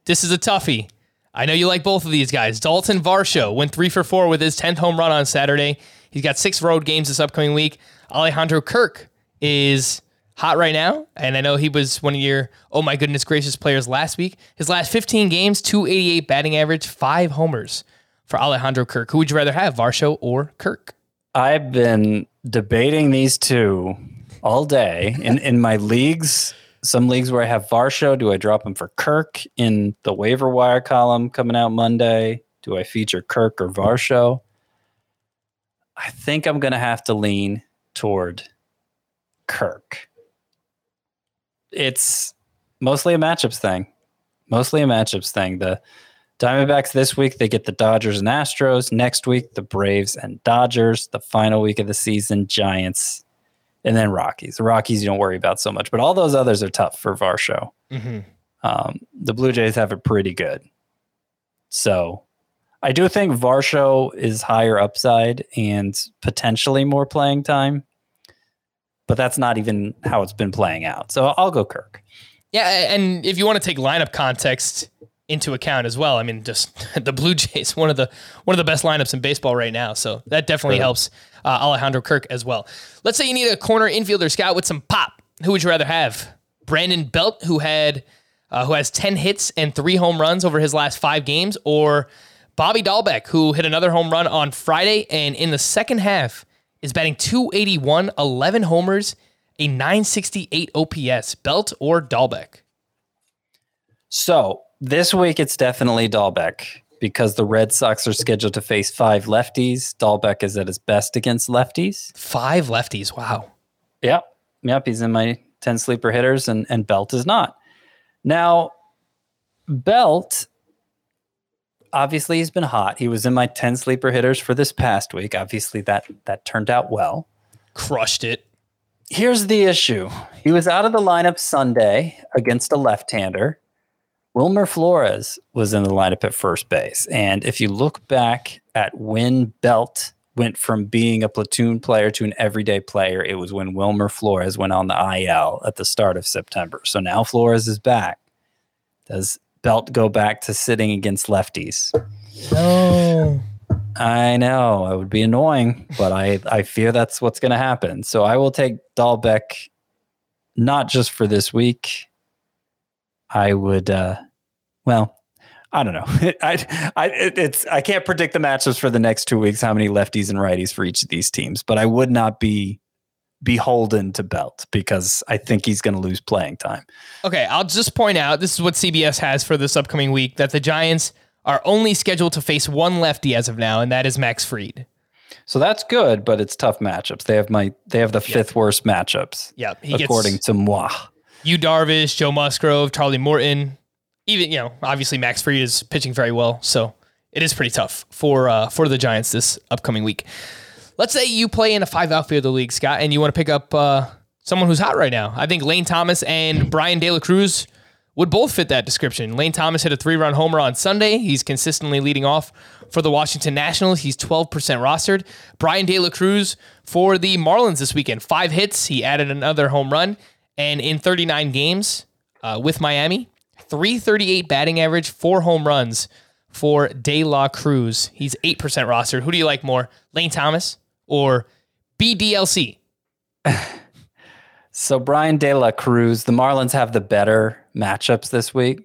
This is a toughie. I know you like both of these guys. Dalton Varsho went three for four with his 10th home run on Saturday. He's got six road games this upcoming week. Alejandro Kirk is hot right now. And I know he was one of your, oh my goodness gracious players last week. His last 15 games, 288 batting average, five homers for Alejandro Kirk. Who would you rather have, Varsho or Kirk? I've been debating these two all day in, in my leagues. Some leagues where I have Varsho, do I drop him for Kirk in the waiver wire column coming out Monday? Do I feature Kirk or Varsho? I think I'm going to have to lean toward Kirk it's mostly a matchups thing. Mostly a matchups thing. The Diamondbacks this week, they get the Dodgers and Astros. Next week, the Braves and Dodgers. The final week of the season, Giants, and then Rockies. The Rockies you don't worry about so much, but all those others are tough for Varsho. Mm-hmm. Um, the Blue Jays have it pretty good. So I do think Varsho is higher upside and potentially more playing time but that's not even how it's been playing out. So I'll go Kirk. Yeah, and if you want to take lineup context into account as well, I mean, just the Blue Jays one of the one of the best lineups in baseball right now, so that definitely helps uh, Alejandro Kirk as well. Let's say you need a corner infielder scout with some pop. Who would you rather have? Brandon Belt, who had uh, who has ten hits and three home runs over his last five games, or Bobby Dalbec, who hit another home run on Friday and in the second half is batting 281, 11 homers, a 968 OPS. Belt or Dalbec? So this week it's definitely Dalbec because the Red Sox are scheduled to face five lefties. Dalbec is at his best against lefties. Five lefties. Wow. Yep. Yep. He's in my 10 sleeper hitters, and, and Belt is not. Now, Belt obviously he's been hot. He was in my 10 sleeper hitters for this past week. Obviously that that turned out well. Crushed it. Here's the issue. He was out of the lineup Sunday against a left-hander. Wilmer Flores was in the lineup at first base. And if you look back at when Belt went from being a platoon player to an everyday player, it was when Wilmer Flores went on the IL at the start of September. So now Flores is back. Does Belt go back to sitting against lefties. No. I know it would be annoying, but I, I fear that's what's going to happen. So I will take Dalbec, not just for this week. I would, uh, well, I don't know. I, I, it's, I can't predict the matchups for the next two weeks. How many lefties and righties for each of these teams? But I would not be beholden to Belt because I think he's going to lose playing time. Okay, I'll just point out this is what CBS has for this upcoming week that the Giants are only scheduled to face one lefty as of now, and that is Max Fried. So that's good, but it's tough matchups. They have my they have the fifth worst matchups. Yep, he according gets to moi. You Darvish, Joe Musgrove, Charlie Morton. Even you know, obviously Max Fried is pitching very well, so it is pretty tough for uh, for the Giants this upcoming week. Let's say you play in a five outfielder league, Scott, and you want to pick up uh, someone who's hot right now. I think Lane Thomas and Bryan De La Cruz would both fit that description. Lane Thomas hit a three run homer on Sunday. He's consistently leading off for the Washington Nationals. He's 12% rostered. Bryan De La Cruz for the Marlins this weekend. Five hits. He added another home run. And in 39 games uh, with Miami, 338 batting average, four home runs for De La Cruz. He's 8% rostered. Who do you like more, Lane Thomas or BDLC? So Bryan De La Cruz, the Marlins have the better matchups this week.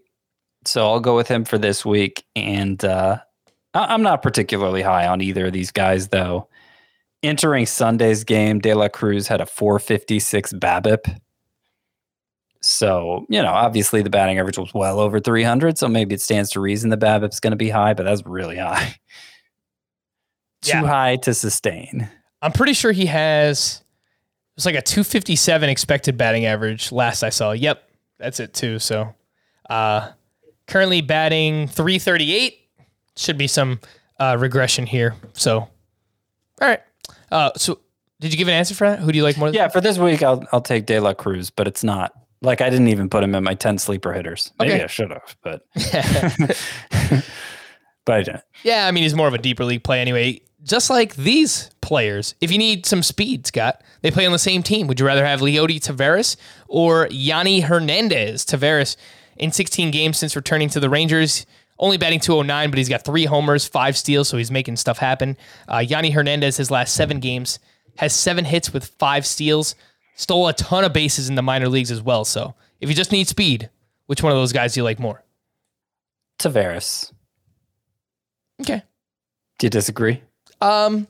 So I'll go with him for this week. And uh, I- I'm not particularly high on either of these guys, though. Entering Sunday's game, De La Cruz had a 456 BABIP. So, you know, obviously the batting average was well over 300. So maybe it stands to reason the BABIP's going to be high, but that's really high. Yeah. Too high to sustain. I'm pretty sure he has it's like a 257 expected batting average last I saw. Yep, that's it too. So, uh, currently batting 338. Should be some uh, regression here. So, all right. Uh, so did you give an answer for that? Who do you like more? Yeah, for this week, I'll I'll take De La Cruz, but it's not like I didn't even put him in my ten sleeper hitters. Maybe Okay. I should have, but but I didn't. Yeah, I mean he's more of a deeper league play anyway. Just like these players, if you need some speed, Scott, they play on the same team. Would you rather have Leody Taveras or Yonny Hernandez? Taveras in 16 games since returning to the Rangers, only batting 209, but he's got three homers, five steals, so he's making stuff happen. Uh, Yonny Hernandez, his last seven games, has seven hits with five steals, stole a ton of bases in the minor leagues as well. So if you just need speed, which one of those guys do you like more? Taveras. Okay. Do you disagree? Um,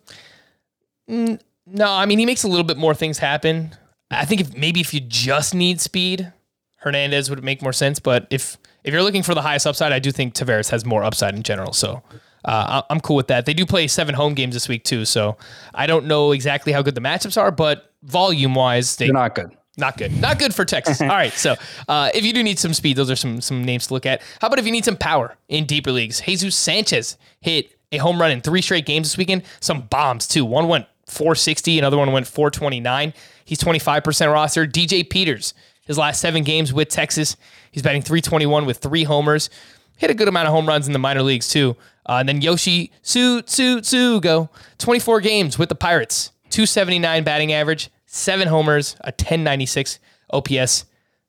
n- no, I mean he makes a little bit more things happen. I think if maybe if you just need speed, Hernandez would make more sense. But if if you're looking for the highest upside, I do think Taveras has more upside in general. So uh, I'm cool with that. They do play seven home games this week too, so I don't know exactly how good the matchups are, but volume wise, they They're not good. not good. Not good for Texas. All right. So uh, if you do need some speed, those are some some names to look at. How about if you need some power in deeper leagues? Jesus Sanchez hit a home run in three straight games this weekend. Some bombs too. One went 460, another one went 429. He's 25% roster. DJ Peters, his last seven games with Texas, he's batting 321 with three homers. Hit a good amount of home runs in the minor leagues too. Uh, and then Yoshi Su Su Sugo, 24 games with the Pirates, 279 batting average, seven homers, a 1096 OPS.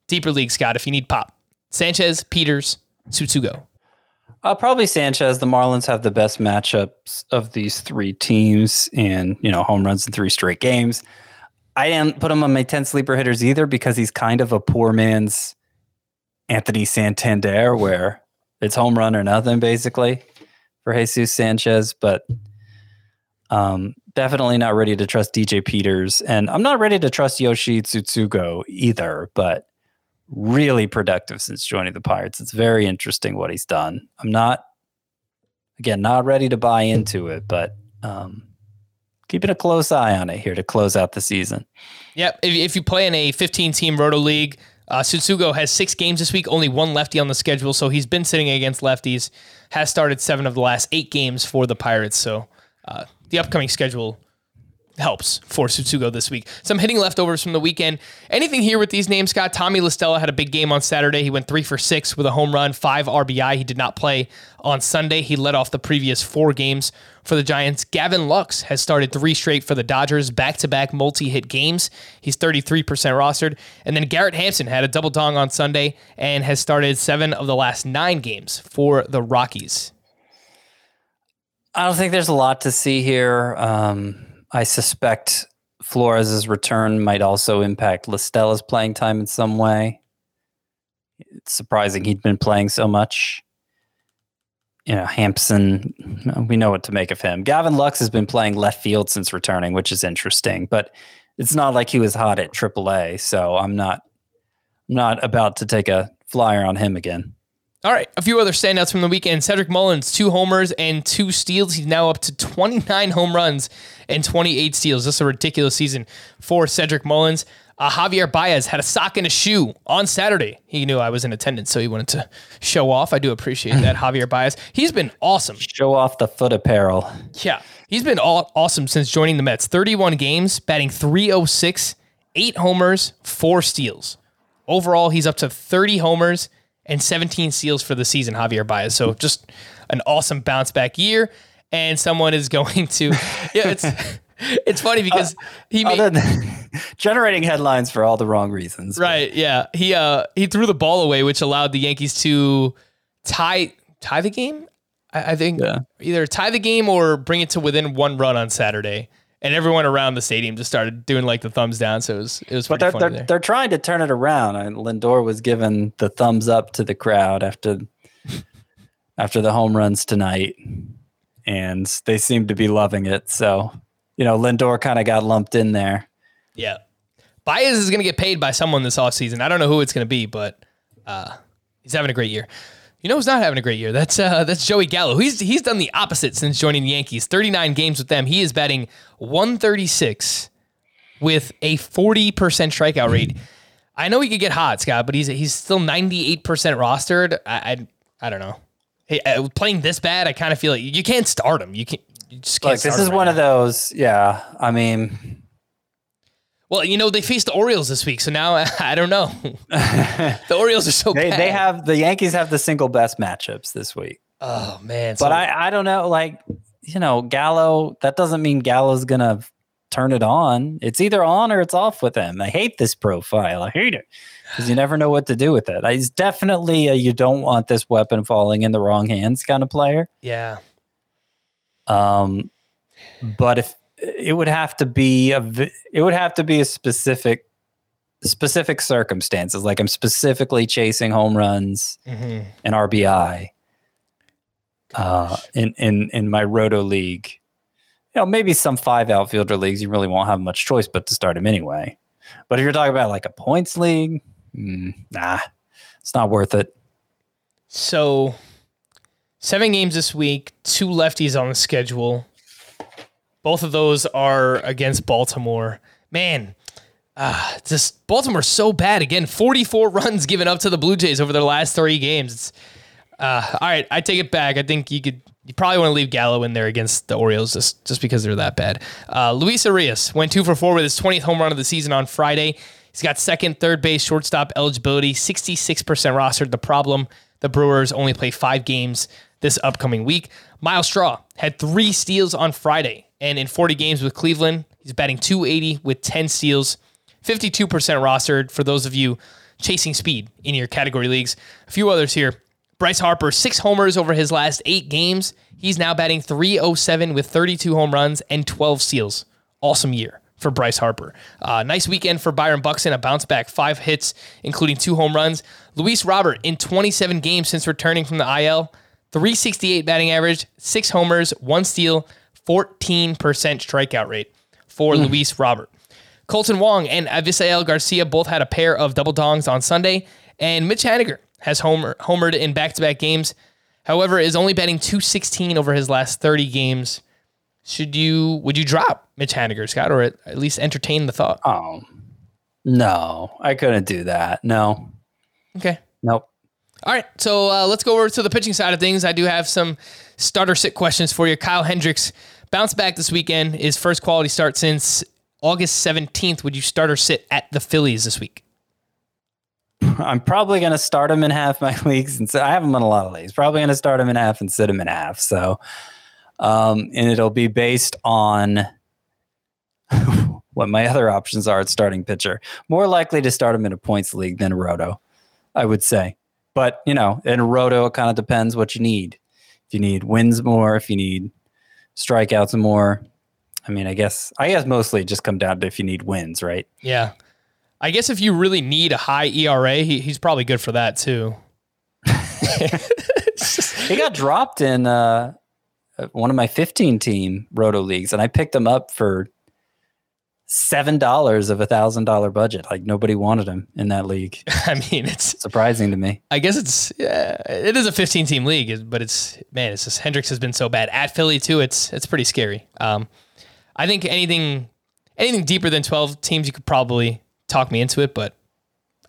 Deeper league, Scott, if you need pop. Sanchez, Peters, Tsutsugo. Uh, probably Sanchez. The Marlins have the best matchups of these three teams, and you know, home runs in three straight games. I didn't put him on my ten sleeper hitters either because he's kind of a poor man's Anthony Santander, where it's home run or nothing basically for Jesus Sanchez. But um, definitely not ready to trust DJ Peters, and I'm not ready to trust Yoshi Tsutsugo either. But really productive since joining the Pirates. It's very interesting what he's done. I'm not, again, not ready to buy into it, but um, keeping a close eye on it here to close out the season. Yep. If, if you play in a 15 team roto league, uh, Tsutsugo has six games this week, only one lefty on the schedule. So he's been sitting against lefties, has started seven of the last eight games for the Pirates. So uh, the upcoming schedule helps for Tsutsugo this week. Some hitting leftovers from the weekend. Anything here with these names, Scott? Tommy La Stella had a big game on Saturday. He went three for six with a home run, five RBI. He did not play on Sunday. He led off the previous four games for the Giants. Gavin Lux has started three straight for the Dodgers, back to back multi hit games. He's 33% rostered. And then Garrett Hampson had a double dong on Sunday and has started seven of the last nine games for the Rockies. I don't think there's a lot to see here. Um, I suspect Flores' return might also impact La Stella's playing time in some way. It's surprising he'd been playing so much. You know, Hampson, we know what to make of him. Gavin Lux has been playing left field since returning, which is interesting, but it's not like he was hot at AAA, so I'm not I'm not about to take a flyer on him again. All right, a few other standouts from the weekend. Cedric Mullins, two homers and two steals. He's now up to 29 home runs and 28 steals. This is a ridiculous season for Cedric Mullins. Uh, Javier Baez had a sock in a shoe on Saturday. He knew I was in attendance, so he wanted to show off. I do appreciate that, Javier Baez. He's been awesome. Show off the foot apparel. Yeah, he's been all, awesome since joining the Mets. 31 games, batting 306, eight homers, four steals. Overall, he's up to 30 homers and 17 steals for the season, Javier Baez. So just an awesome bounce back year. And someone is going to, yeah, it's it's funny because he made, than generating headlines for all the wrong reasons. right, yeah, he uh he threw the ball away, which allowed the Yankees to tie tie the game. I, I think Yeah. either tie the game or bring it to within one run on Saturday. And everyone around the stadium just started doing like the thumbs down. So it was it was But they're, they're, they're trying to turn it around. And Lindor was given the thumbs up to the crowd after after the home runs tonight, and they seem to be loving it. So, you know, Lindor kind of got lumped in there. Yeah. Baez is going to get paid by someone this offseason. I don't know who it's going to be, but uh, he's having a great year. You know who's not having a great year? That's uh, that's Joey Gallo. He's he's done the opposite since joining the Yankees. 39 games with them. He is batting 136 with a 40% strikeout rate. I know he could get hot, Scott, but he's he's still 98% rostered. I I, I don't know. Hey, uh, playing this bad, I kind of feel like you can't start him. You can't. You just can't. Like this is right one now. of those. Yeah, I mean, Well, you know, they faced the Orioles this week, so now I don't know. the Orioles are so they bad. they have the Yankees have the single best matchups this week. Oh man. But so- I I don't know. Like you know, Gallo. That doesn't mean Gallo's gonna turn it on. It's either on or it's off with him. I hate this profile. I hate it because you never know what to do with it. He's definitely a you don't want this weapon falling in the wrong hands kind of player. yeah. Um, but if it would have to be a it would have to be a specific specific circumstances. Like I'm specifically chasing home runs hmm and RBI uh, in in in my Roto league. You know, maybe some five outfielder leagues you really won't have much choice but to start him anyway. But if you're talking about like a points league, mm, nah, it's not worth it. So seven games this week, two lefties on the schedule. Both of those are against Baltimore. Man, uh, just Baltimore's so bad again. 44 runs given up to the Blue Jays over their last three games. It's uh, all right. I take it back. I think you could. You probably want to leave Gallo in there against the Orioles just, just because they're that bad. Uh, Luis Urias went two for four with his 20th home run of the season on Friday. He's got second, third base, shortstop eligibility, 66% rostered. The problem the Brewers only play five games this upcoming week. Myles Straw had three steals on Friday, and in 40 games with Cleveland, he's batting 280 with 10 steals, 52% rostered for those of you chasing speed in your category leagues. A few others here. Bryce Harper, six homers over his last eight games. He's now batting 307 with 32 home runs and 12 steals. Awesome year for Bryce Harper. Uh, nice weekend for Byron Buxton, a bounce back, five hits, including two home runs. Luis Robert, in 27 games since returning from the IL, 368 batting average, six homers, one steal, 14% strikeout rate for hmm. Luis Robert. Kolten Wong and Avisail Garcia both had a pair of double dongs on Sunday, and Mitch Haniger has homer, homered in back-to-back games. However, is only batting 216 over his last 30 games. Should you would you drop Mitch Haniger, Scott, or at, at least entertain the thought? Oh no, I couldn't do that. No, Okay. nope. All right, so uh, let's go over to the pitching side of things. I do have some starter sit questions for you. Kyle Hendricks bounced back this weekend. His first quality start since August 17th. Would you start or sit at the Phillies this week? I'm probably going to start him in half my leagues, and so I have him in a lot of leagues. Probably going to start him in half and sit him in half. So, um, and it'll be based on what my other options are at starting pitcher. More likely to start him in a points league than a roto, I would say. But you know, in a roto, it kind of depends what you need. If you need wins more, if you need strikeouts more. I mean, I guess I guess mostly just come down to if you need wins, right? Yeah. I guess if you really need a high ERA, he, he's probably good for that too. he got dropped in uh, one of my 15 team roto leagues and i picked him up for seven dollars of a thousand dollar budget. Like nobody wanted him in that league. I mean, it's Surprising to me. I guess it's yeah, it is a 15 team league, but it's man, it's just Hendricks has been so bad at Philly too. It's it's pretty scary. Um, I think anything anything deeper than 12 teams, you could probably talk me into it, but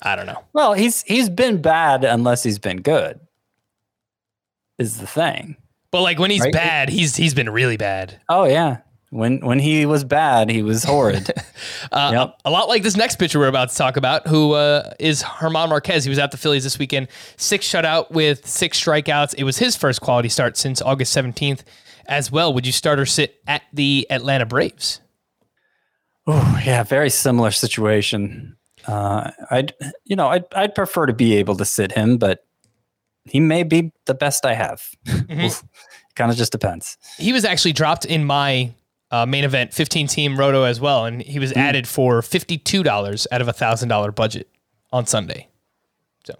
I don't know. Well, he's he's been bad unless he's been good. Is the thing. But like when he's Right. bad, he's he's been really bad. Oh yeah. When when he was bad, he was horrid. Uh, Yep. A lot like this next pitcher we're about to talk about, who uh, is German Marquez. He was at the Phillies this weekend, six shutout with six strikeouts. It was his first quality start since August 17th as well. Would you start or sit at the Atlanta Braves? Oh yeah, very similar situation. Uh, I'd you know I'd I'd prefer to be able to sit him, but he may be the best I have. kind of just depends. He was actually dropped in my uh, main event 15 team roto as well, and he was added for $52 out of a $1,000 budget on Sunday. So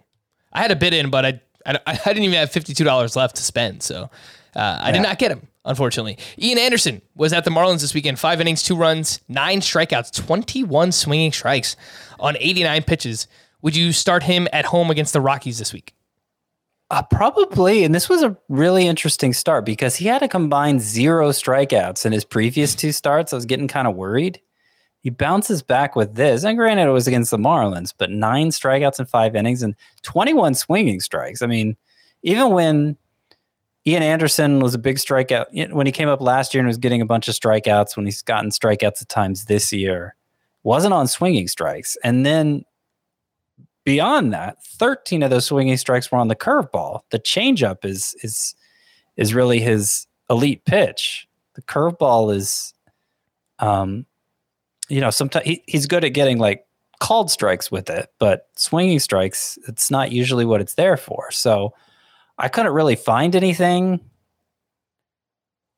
I had a bid in, but I, I, I didn't even have $52 left to spend. So uh, I did not get him, unfortunately. Ian Anderson was at the Marlins this weekend. Five innings, two runs, nine strikeouts, 21 swinging strikes on 89 pitches. Would you start him at home against the Rockies this week? Uh, probably, and this was a really interesting start because he had a combined zero strikeouts in his previous two starts. I was getting kind of worried. He bounces back with this, and granted, it was against the Marlins, but nine strikeouts in five innings and 21 swinging strikes. I mean, even when Ian Anderson was a big strikeout, when he came up last year and was getting a bunch of strikeouts, when he's gotten strikeouts at times this year, wasn't on swinging strikes. And then beyond that, 13 of those swinging strikes were on the curveball. The changeup is is is really his elite pitch. The curveball is um you know, sometimes he, he's good at getting like called strikes with it, but swinging strikes, it's not usually what it's there for. So I couldn't really find anything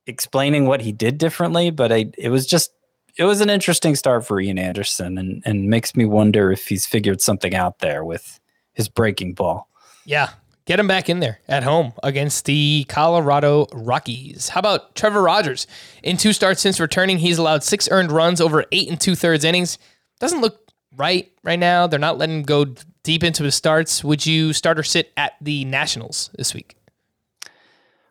explaining what he did differently, but I it was just it was an interesting start for Ian Anderson and, and makes me wonder if he's figured something out there with his breaking ball. Yeah. Get him back in there at home against the Colorado Rockies. How about Trevor Rogers? In two starts since returning, he's allowed six earned runs over eight and two thirds innings. Doesn't look right right now. They're not letting him go deep into his starts. Would you start or sit at the Nationals this week?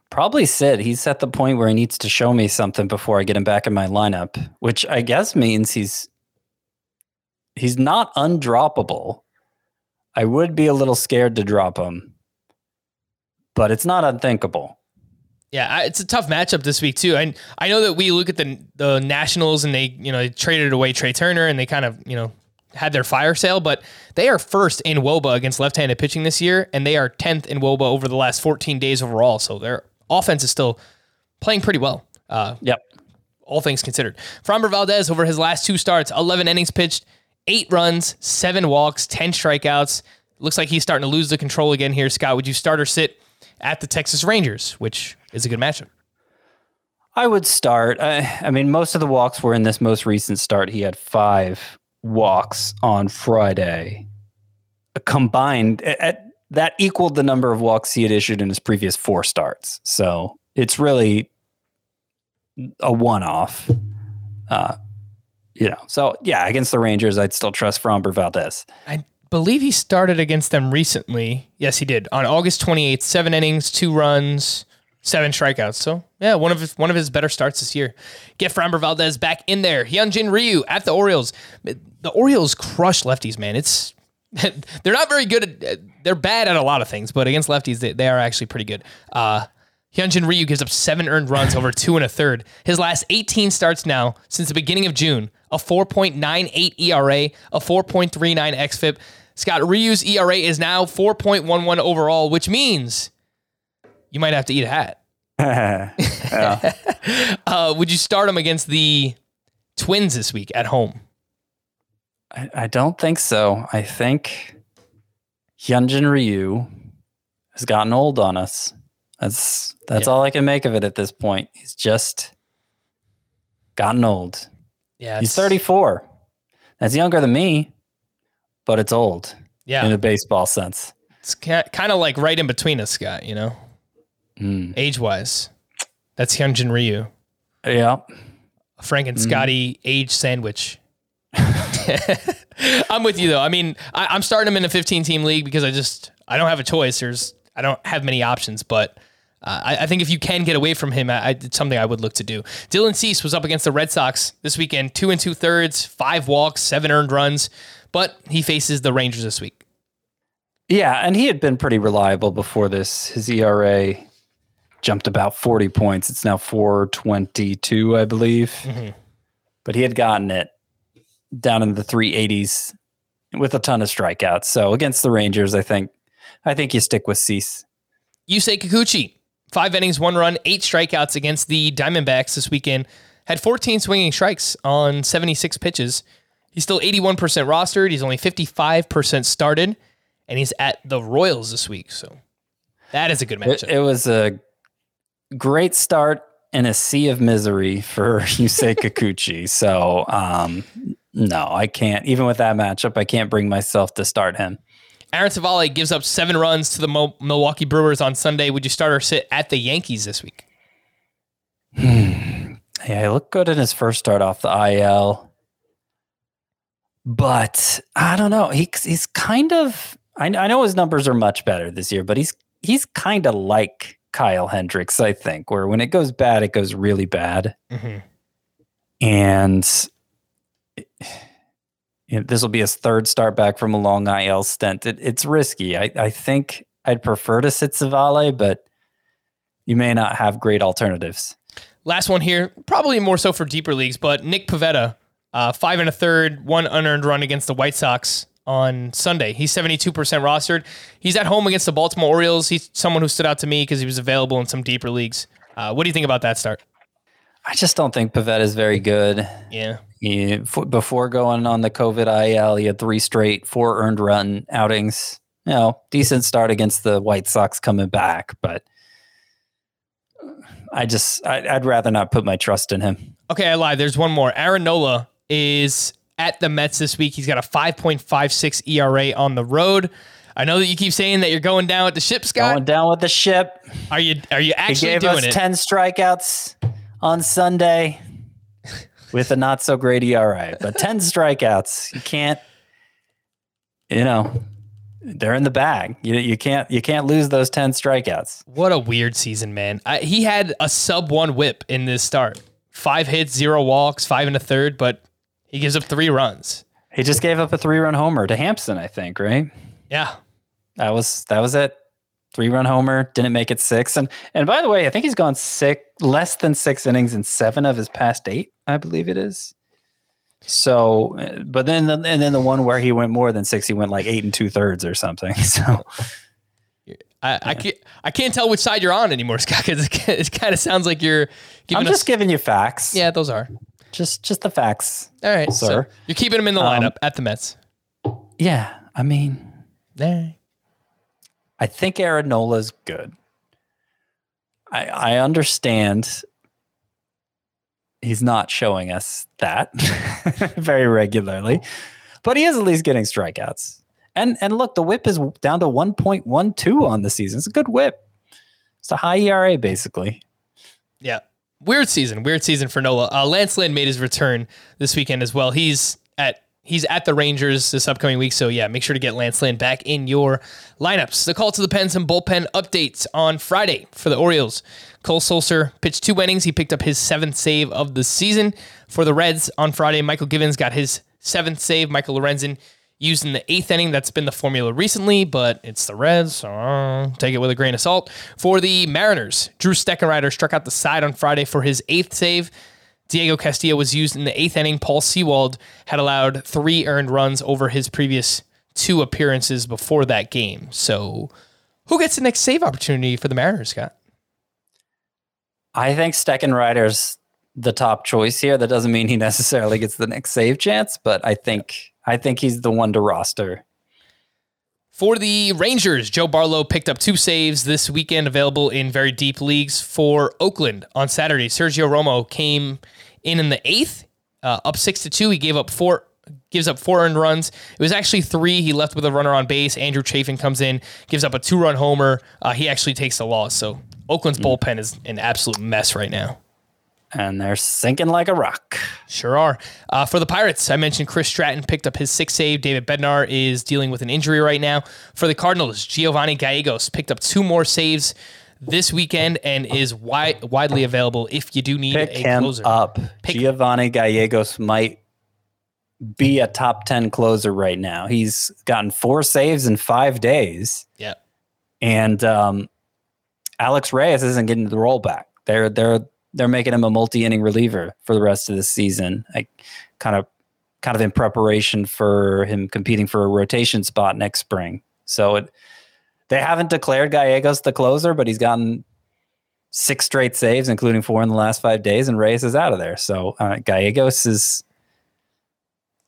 Probably Sid. He's at the point where he needs to show me something before I get him back in my lineup, which I guess means he's he's not undroppable. I would be a little scared to drop him, but it's not unthinkable. Yeah, it's a tough matchup this week too. And I know that we look at the the Nationals and they, you know, they traded away Trea Turner and they kind of, you know, had their fire sale, but they are first in WOBA against left-handed pitching this year, and they are tenth in WOBA over the last 14 days overall. So their offense is still playing pretty well. Uh, Yep. all things considered. Framber Valdez over his last two starts, 11 innings pitched, eight runs, seven walks, 10 strikeouts. Looks like he's starting to lose the control again here. Scott, would you start or sit at the Texas Rangers, which is a good matchup? I would start. I, I mean, most of the walks were in this most recent start. He had five walks on Friday, combined. At, at- that equaled the number of walks he had issued in his previous four starts. So it's really a one-off. Uh, you know, so yeah, against the Rangers, I'd still trust Framber Valdez. I believe he started against them recently. Yes, he did. On August 28th, seven innings, two runs, seven strikeouts. So, yeah, one of his, one of his better starts this year. Get Framber Valdez back in there. Hyunjin Ryu at the Orioles. The Orioles crush lefties, man. It's they're not very good at they're bad at a lot of things, but against lefties they, they are actually pretty good. Uh Hyunjin Ryu gives up seven earned runs over two and a third. His last 18 starts now since the beginning of June, a 4.98 ERA, a 4.39 xFIP. Scott Ryu's ERA is now 4.11 overall, which means you might have to eat a hat. Uh, would you start him against the Twins this week at home? I, I don't think so. I think Hyunjin Ryu has gotten old on us. That's that's Yeah. all I can make of it at this point. He's just gotten old. Yeah, He's 34. That's younger than me, but it's old Yeah, in a baseball sense. it's kind of like right in between us, Scott. You know, Mm. age wise. That's Hyunjin Ryu, Yeah. Frank and Mm. Scotty age sandwich. I'm with you though. I mean, I, I'm starting him in a 15 team league because I just I don't have a choice. There's I don't have many options, but. Uh, I, I think if you can get away from him, I, I, it's something I would look to do. Dylan Cease was up against the Red Sox this weekend, two and two thirds, five walks, seven earned runs, but he faces the Rangers this week. Yeah, and he had been pretty reliable before this. His ERA jumped about 40 points. It's now 422, I believe. But he had gotten it down in the 380s with a ton of strikeouts. So against the Rangers, I think I think you stick with Cease. Yusei Kikuchi, five innings, one run, eight strikeouts against the Diamondbacks this weekend. Had 14 swinging strikes on 76 pitches. He's still 81% rostered. He's only 55% started, and he's at the Royals this week. So that is a good It, matchup. it was a great start in a sea of misery for Yusei Kikuchi. So um, no, I can't. Even with that matchup, I can't bring myself to start him. Aaron Civale gives up seven runs to the Mo- Milwaukee Brewers on Sunday. Would you start or sit at the Yankees this week? Hmm. Yeah, he looked good in his first start off the IL. But I don't know. He, he's kind of. I, I know his numbers are much better this year, but he's he's kind of like Kyle Hendricks, I think, where when it goes bad, it goes really bad. Mm-hmm. And you know, this will be his third start back from a long IL stint. It, it's risky. I, I think I'd prefer to sit Civale, but you may not have great alternatives. Last one here, probably more so for deeper leagues, but Nick Pivetta, uh, five and a third, one unearned run against the White Sox on Sunday. He's 72% rostered. He's at home against the Baltimore Orioles. He's someone who stood out to me because he was available in some deeper leagues. Uh, what do you think about that start? I just don't think Pivetta is very good. Yeah. He, before going on the COVID IL, he had three straight, four earned run outings. You know, decent start against the White Sox coming back, but I just, I, I'd rather not put my trust in him. Okay, I lied. There's one more. Aaron Nola is at the Mets this week. He's got a 5.56 ERA on the road. I know that you keep saying that you're going down with the ship, Scott. Going down with the ship. Are you are you He actually gave doing us it? 10 strikeouts on Sunday with a not so great ERA, but 10 strikeouts. You can't, you know, they're in the bag. You, you can't, you can't lose those 10 strikeouts. What a weird season, man. I, he had a sub one whip in this start. Five hits, zero walks, five and a third, but he gives up three runs. He just gave up a three run homer to Hampson, I think, right? Yeah. That was, that was it. Three run homer, didn't make it six. And, and by the way, I think he's gone six, less than six innings in seven of his past eight, I believe it is. So, uh, but then, the, and then the one where he went more than six, he went like eight and two thirds or something. So, I, I can't I can't tell which side you're on anymore, Scott. 'cause it, it kind of sounds like you're giving I'm us. just giving you facts. yeah, those are Just, just the facts. all right, So Sir. you're keeping him in the Um, lineup at the Mets. Yeah. I mean, There. I think Aaron Nola's good. I I understand he's not showing us that very regularly, but he is at least getting strikeouts. And and look, the whip is down to 1.12 on the season. It's a good whip. It's a high ERA basically. Yeah. Weird season. Weird season for Nola. Uh, Lance Lynn made his return this weekend as well. He's at he's at the Rangers this upcoming week. So yeah, make sure to get Lance Lynn back in your lineups. The call to the pens and bullpen updates on Friday for the Orioles. Cole Sulser pitched two innings. He picked up his seventh save of the season. For the Reds on Friday, Mychal Givens got his seventh save. Michael Lorenzen used in the eighth inning. That's been the formula recently, but it's the Reds, so uh, take it with a grain of salt. For the Mariners, Drew Steckenrider struck out the side on Friday for his eighth save. Diego Castillo was used in the eighth inning. Paul Sewald had allowed three earned runs over his previous two appearances before that game. So, who gets the next save opportunity for the Mariners, Scott? I think Steckenrider's the top choice here. That doesn't mean he necessarily gets the next save chance, but I think I think he's the one to roster. For the Rangers, Joe Barlow picked up two saves this weekend, available in very deep leagues. For Oakland on Saturday, Sergio Romo came in in the eighth, uh, up six to two. He gave up four, gives up four earned runs. It was actually three. He left with a runner on base. Andrew Chafin comes in, gives up a two-run homer. Uh, he actually takes the loss. So Oakland's bullpen is an absolute mess right now. and they're sinking like a rock. Sure are. Uh, for the Pirates, I mentioned Chris Stratton picked up his sixth save. David Bednar is dealing with an injury right now. For the Cardinals, Giovanni Gallegos picked up two more saves this weekend and is wi- widely available if you do need Pick a him closer. up. Pick- Giovanni Gallegos might be a top 10 closer right now. He's gotten four saves in five days. Yeah. And um, Alex Reyes isn't getting the rollback. They're they're they're making him a multi-inning reliever for the rest of the season. Like kind of kind of in preparation for him competing for a rotation spot next spring. So it they haven't declared Gallegos the closer, but he's gotten six straight saves, including four in the last five days, and Reyes is out of there. So uh, Gallegos is,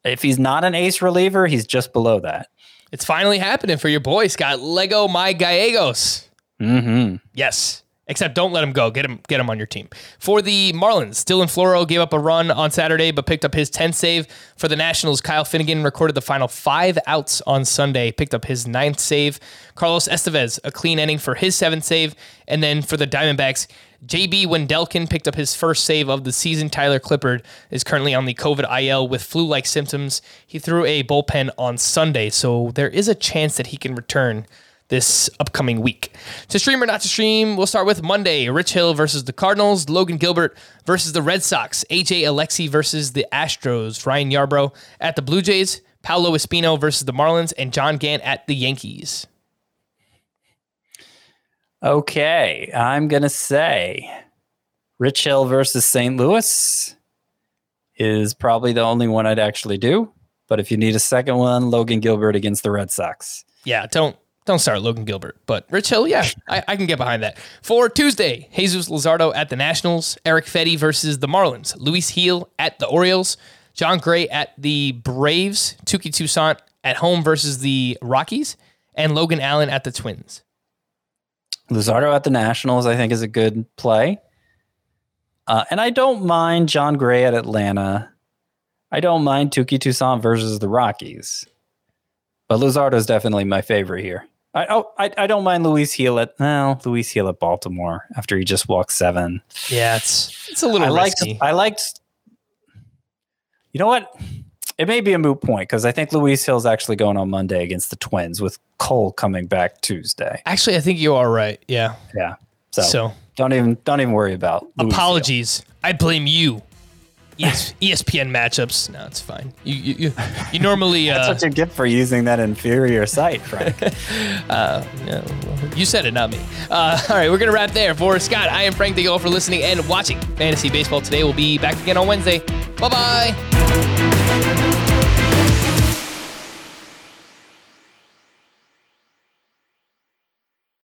if he's not an ace reliever, he's just below that. It's finally happening for your boy, Scott. Lego my Gallegos. Mm-hmm. Yes. Except don't let him go. Get him get him on your team. For the Marlins, Dylan Floro gave up a run on Saturday, but picked up his 10th save. For the Nationals, Kyle Finnegan recorded the final five outs on Sunday, picked up his ninth save. Carlos Estevez, a clean inning for his seventh save. And then for the Diamondbacks, JB Wendelken picked up his first save of the season. Tyler Clippard is currently on the COVID IL with flu like symptoms. He threw a bullpen on Sunday, so there is a chance that he can return this upcoming week. To stream or not to stream, we'll start with Monday. Rich Hill versus the Cardinals, Logan Gilbert versus the Red Sox, AJ Alexy versus the Astros, Ryan Yarbrough at the Blue Jays, Paolo Espino versus the Marlins, and John Gant at the Yankees. Okay, I'm gonna say Rich Hill versus St. Louis is probably the only one I'd actually do. But if you need a second one, Logan Gilbert against the Red Sox. Yeah, don't don't start Logan Gilbert, but Rich Hill, yeah, I, I can get behind that. For Tuesday, Jesus Luzardo at the Nationals, Erick Fedde versus the Marlins, Luis Gil at the Orioles, Jon Gray at the Braves, Touki Toussaint at home versus the Rockies, and Logan Allen at the Twins. Luzardo at the Nationals, I think, is a good play. Uh, and I don't mind Jon Gray at Atlanta. I don't mind Touki Toussaint versus the Rockies. But Luzardo is definitely my favorite here. I, oh, I I don't mind Luis Gil at well, Luis Gil at Baltimore after he just walked seven. Yeah, it's it's a little I liked risky. I liked. You know what? It may be a moot point because I think Luis Gil's actually going on Monday against the Twins with Cole coming back Tuesday. Actually, I think you are right. Yeah. Yeah. So, So don't even don't even worry about Luis Hill. apologies. I blame you. ES, ESPN matchups. No, it's fine. You you you, you normally That's uh, what you get for using that inferior site, Frank. yeah, well, you said it, not me. Uh, all right, we're gonna wrap there. For Scott, I am Frank. Thank you all for listening and watching Fantasy Baseball today. We'll be back again on Wednesday. Bye bye.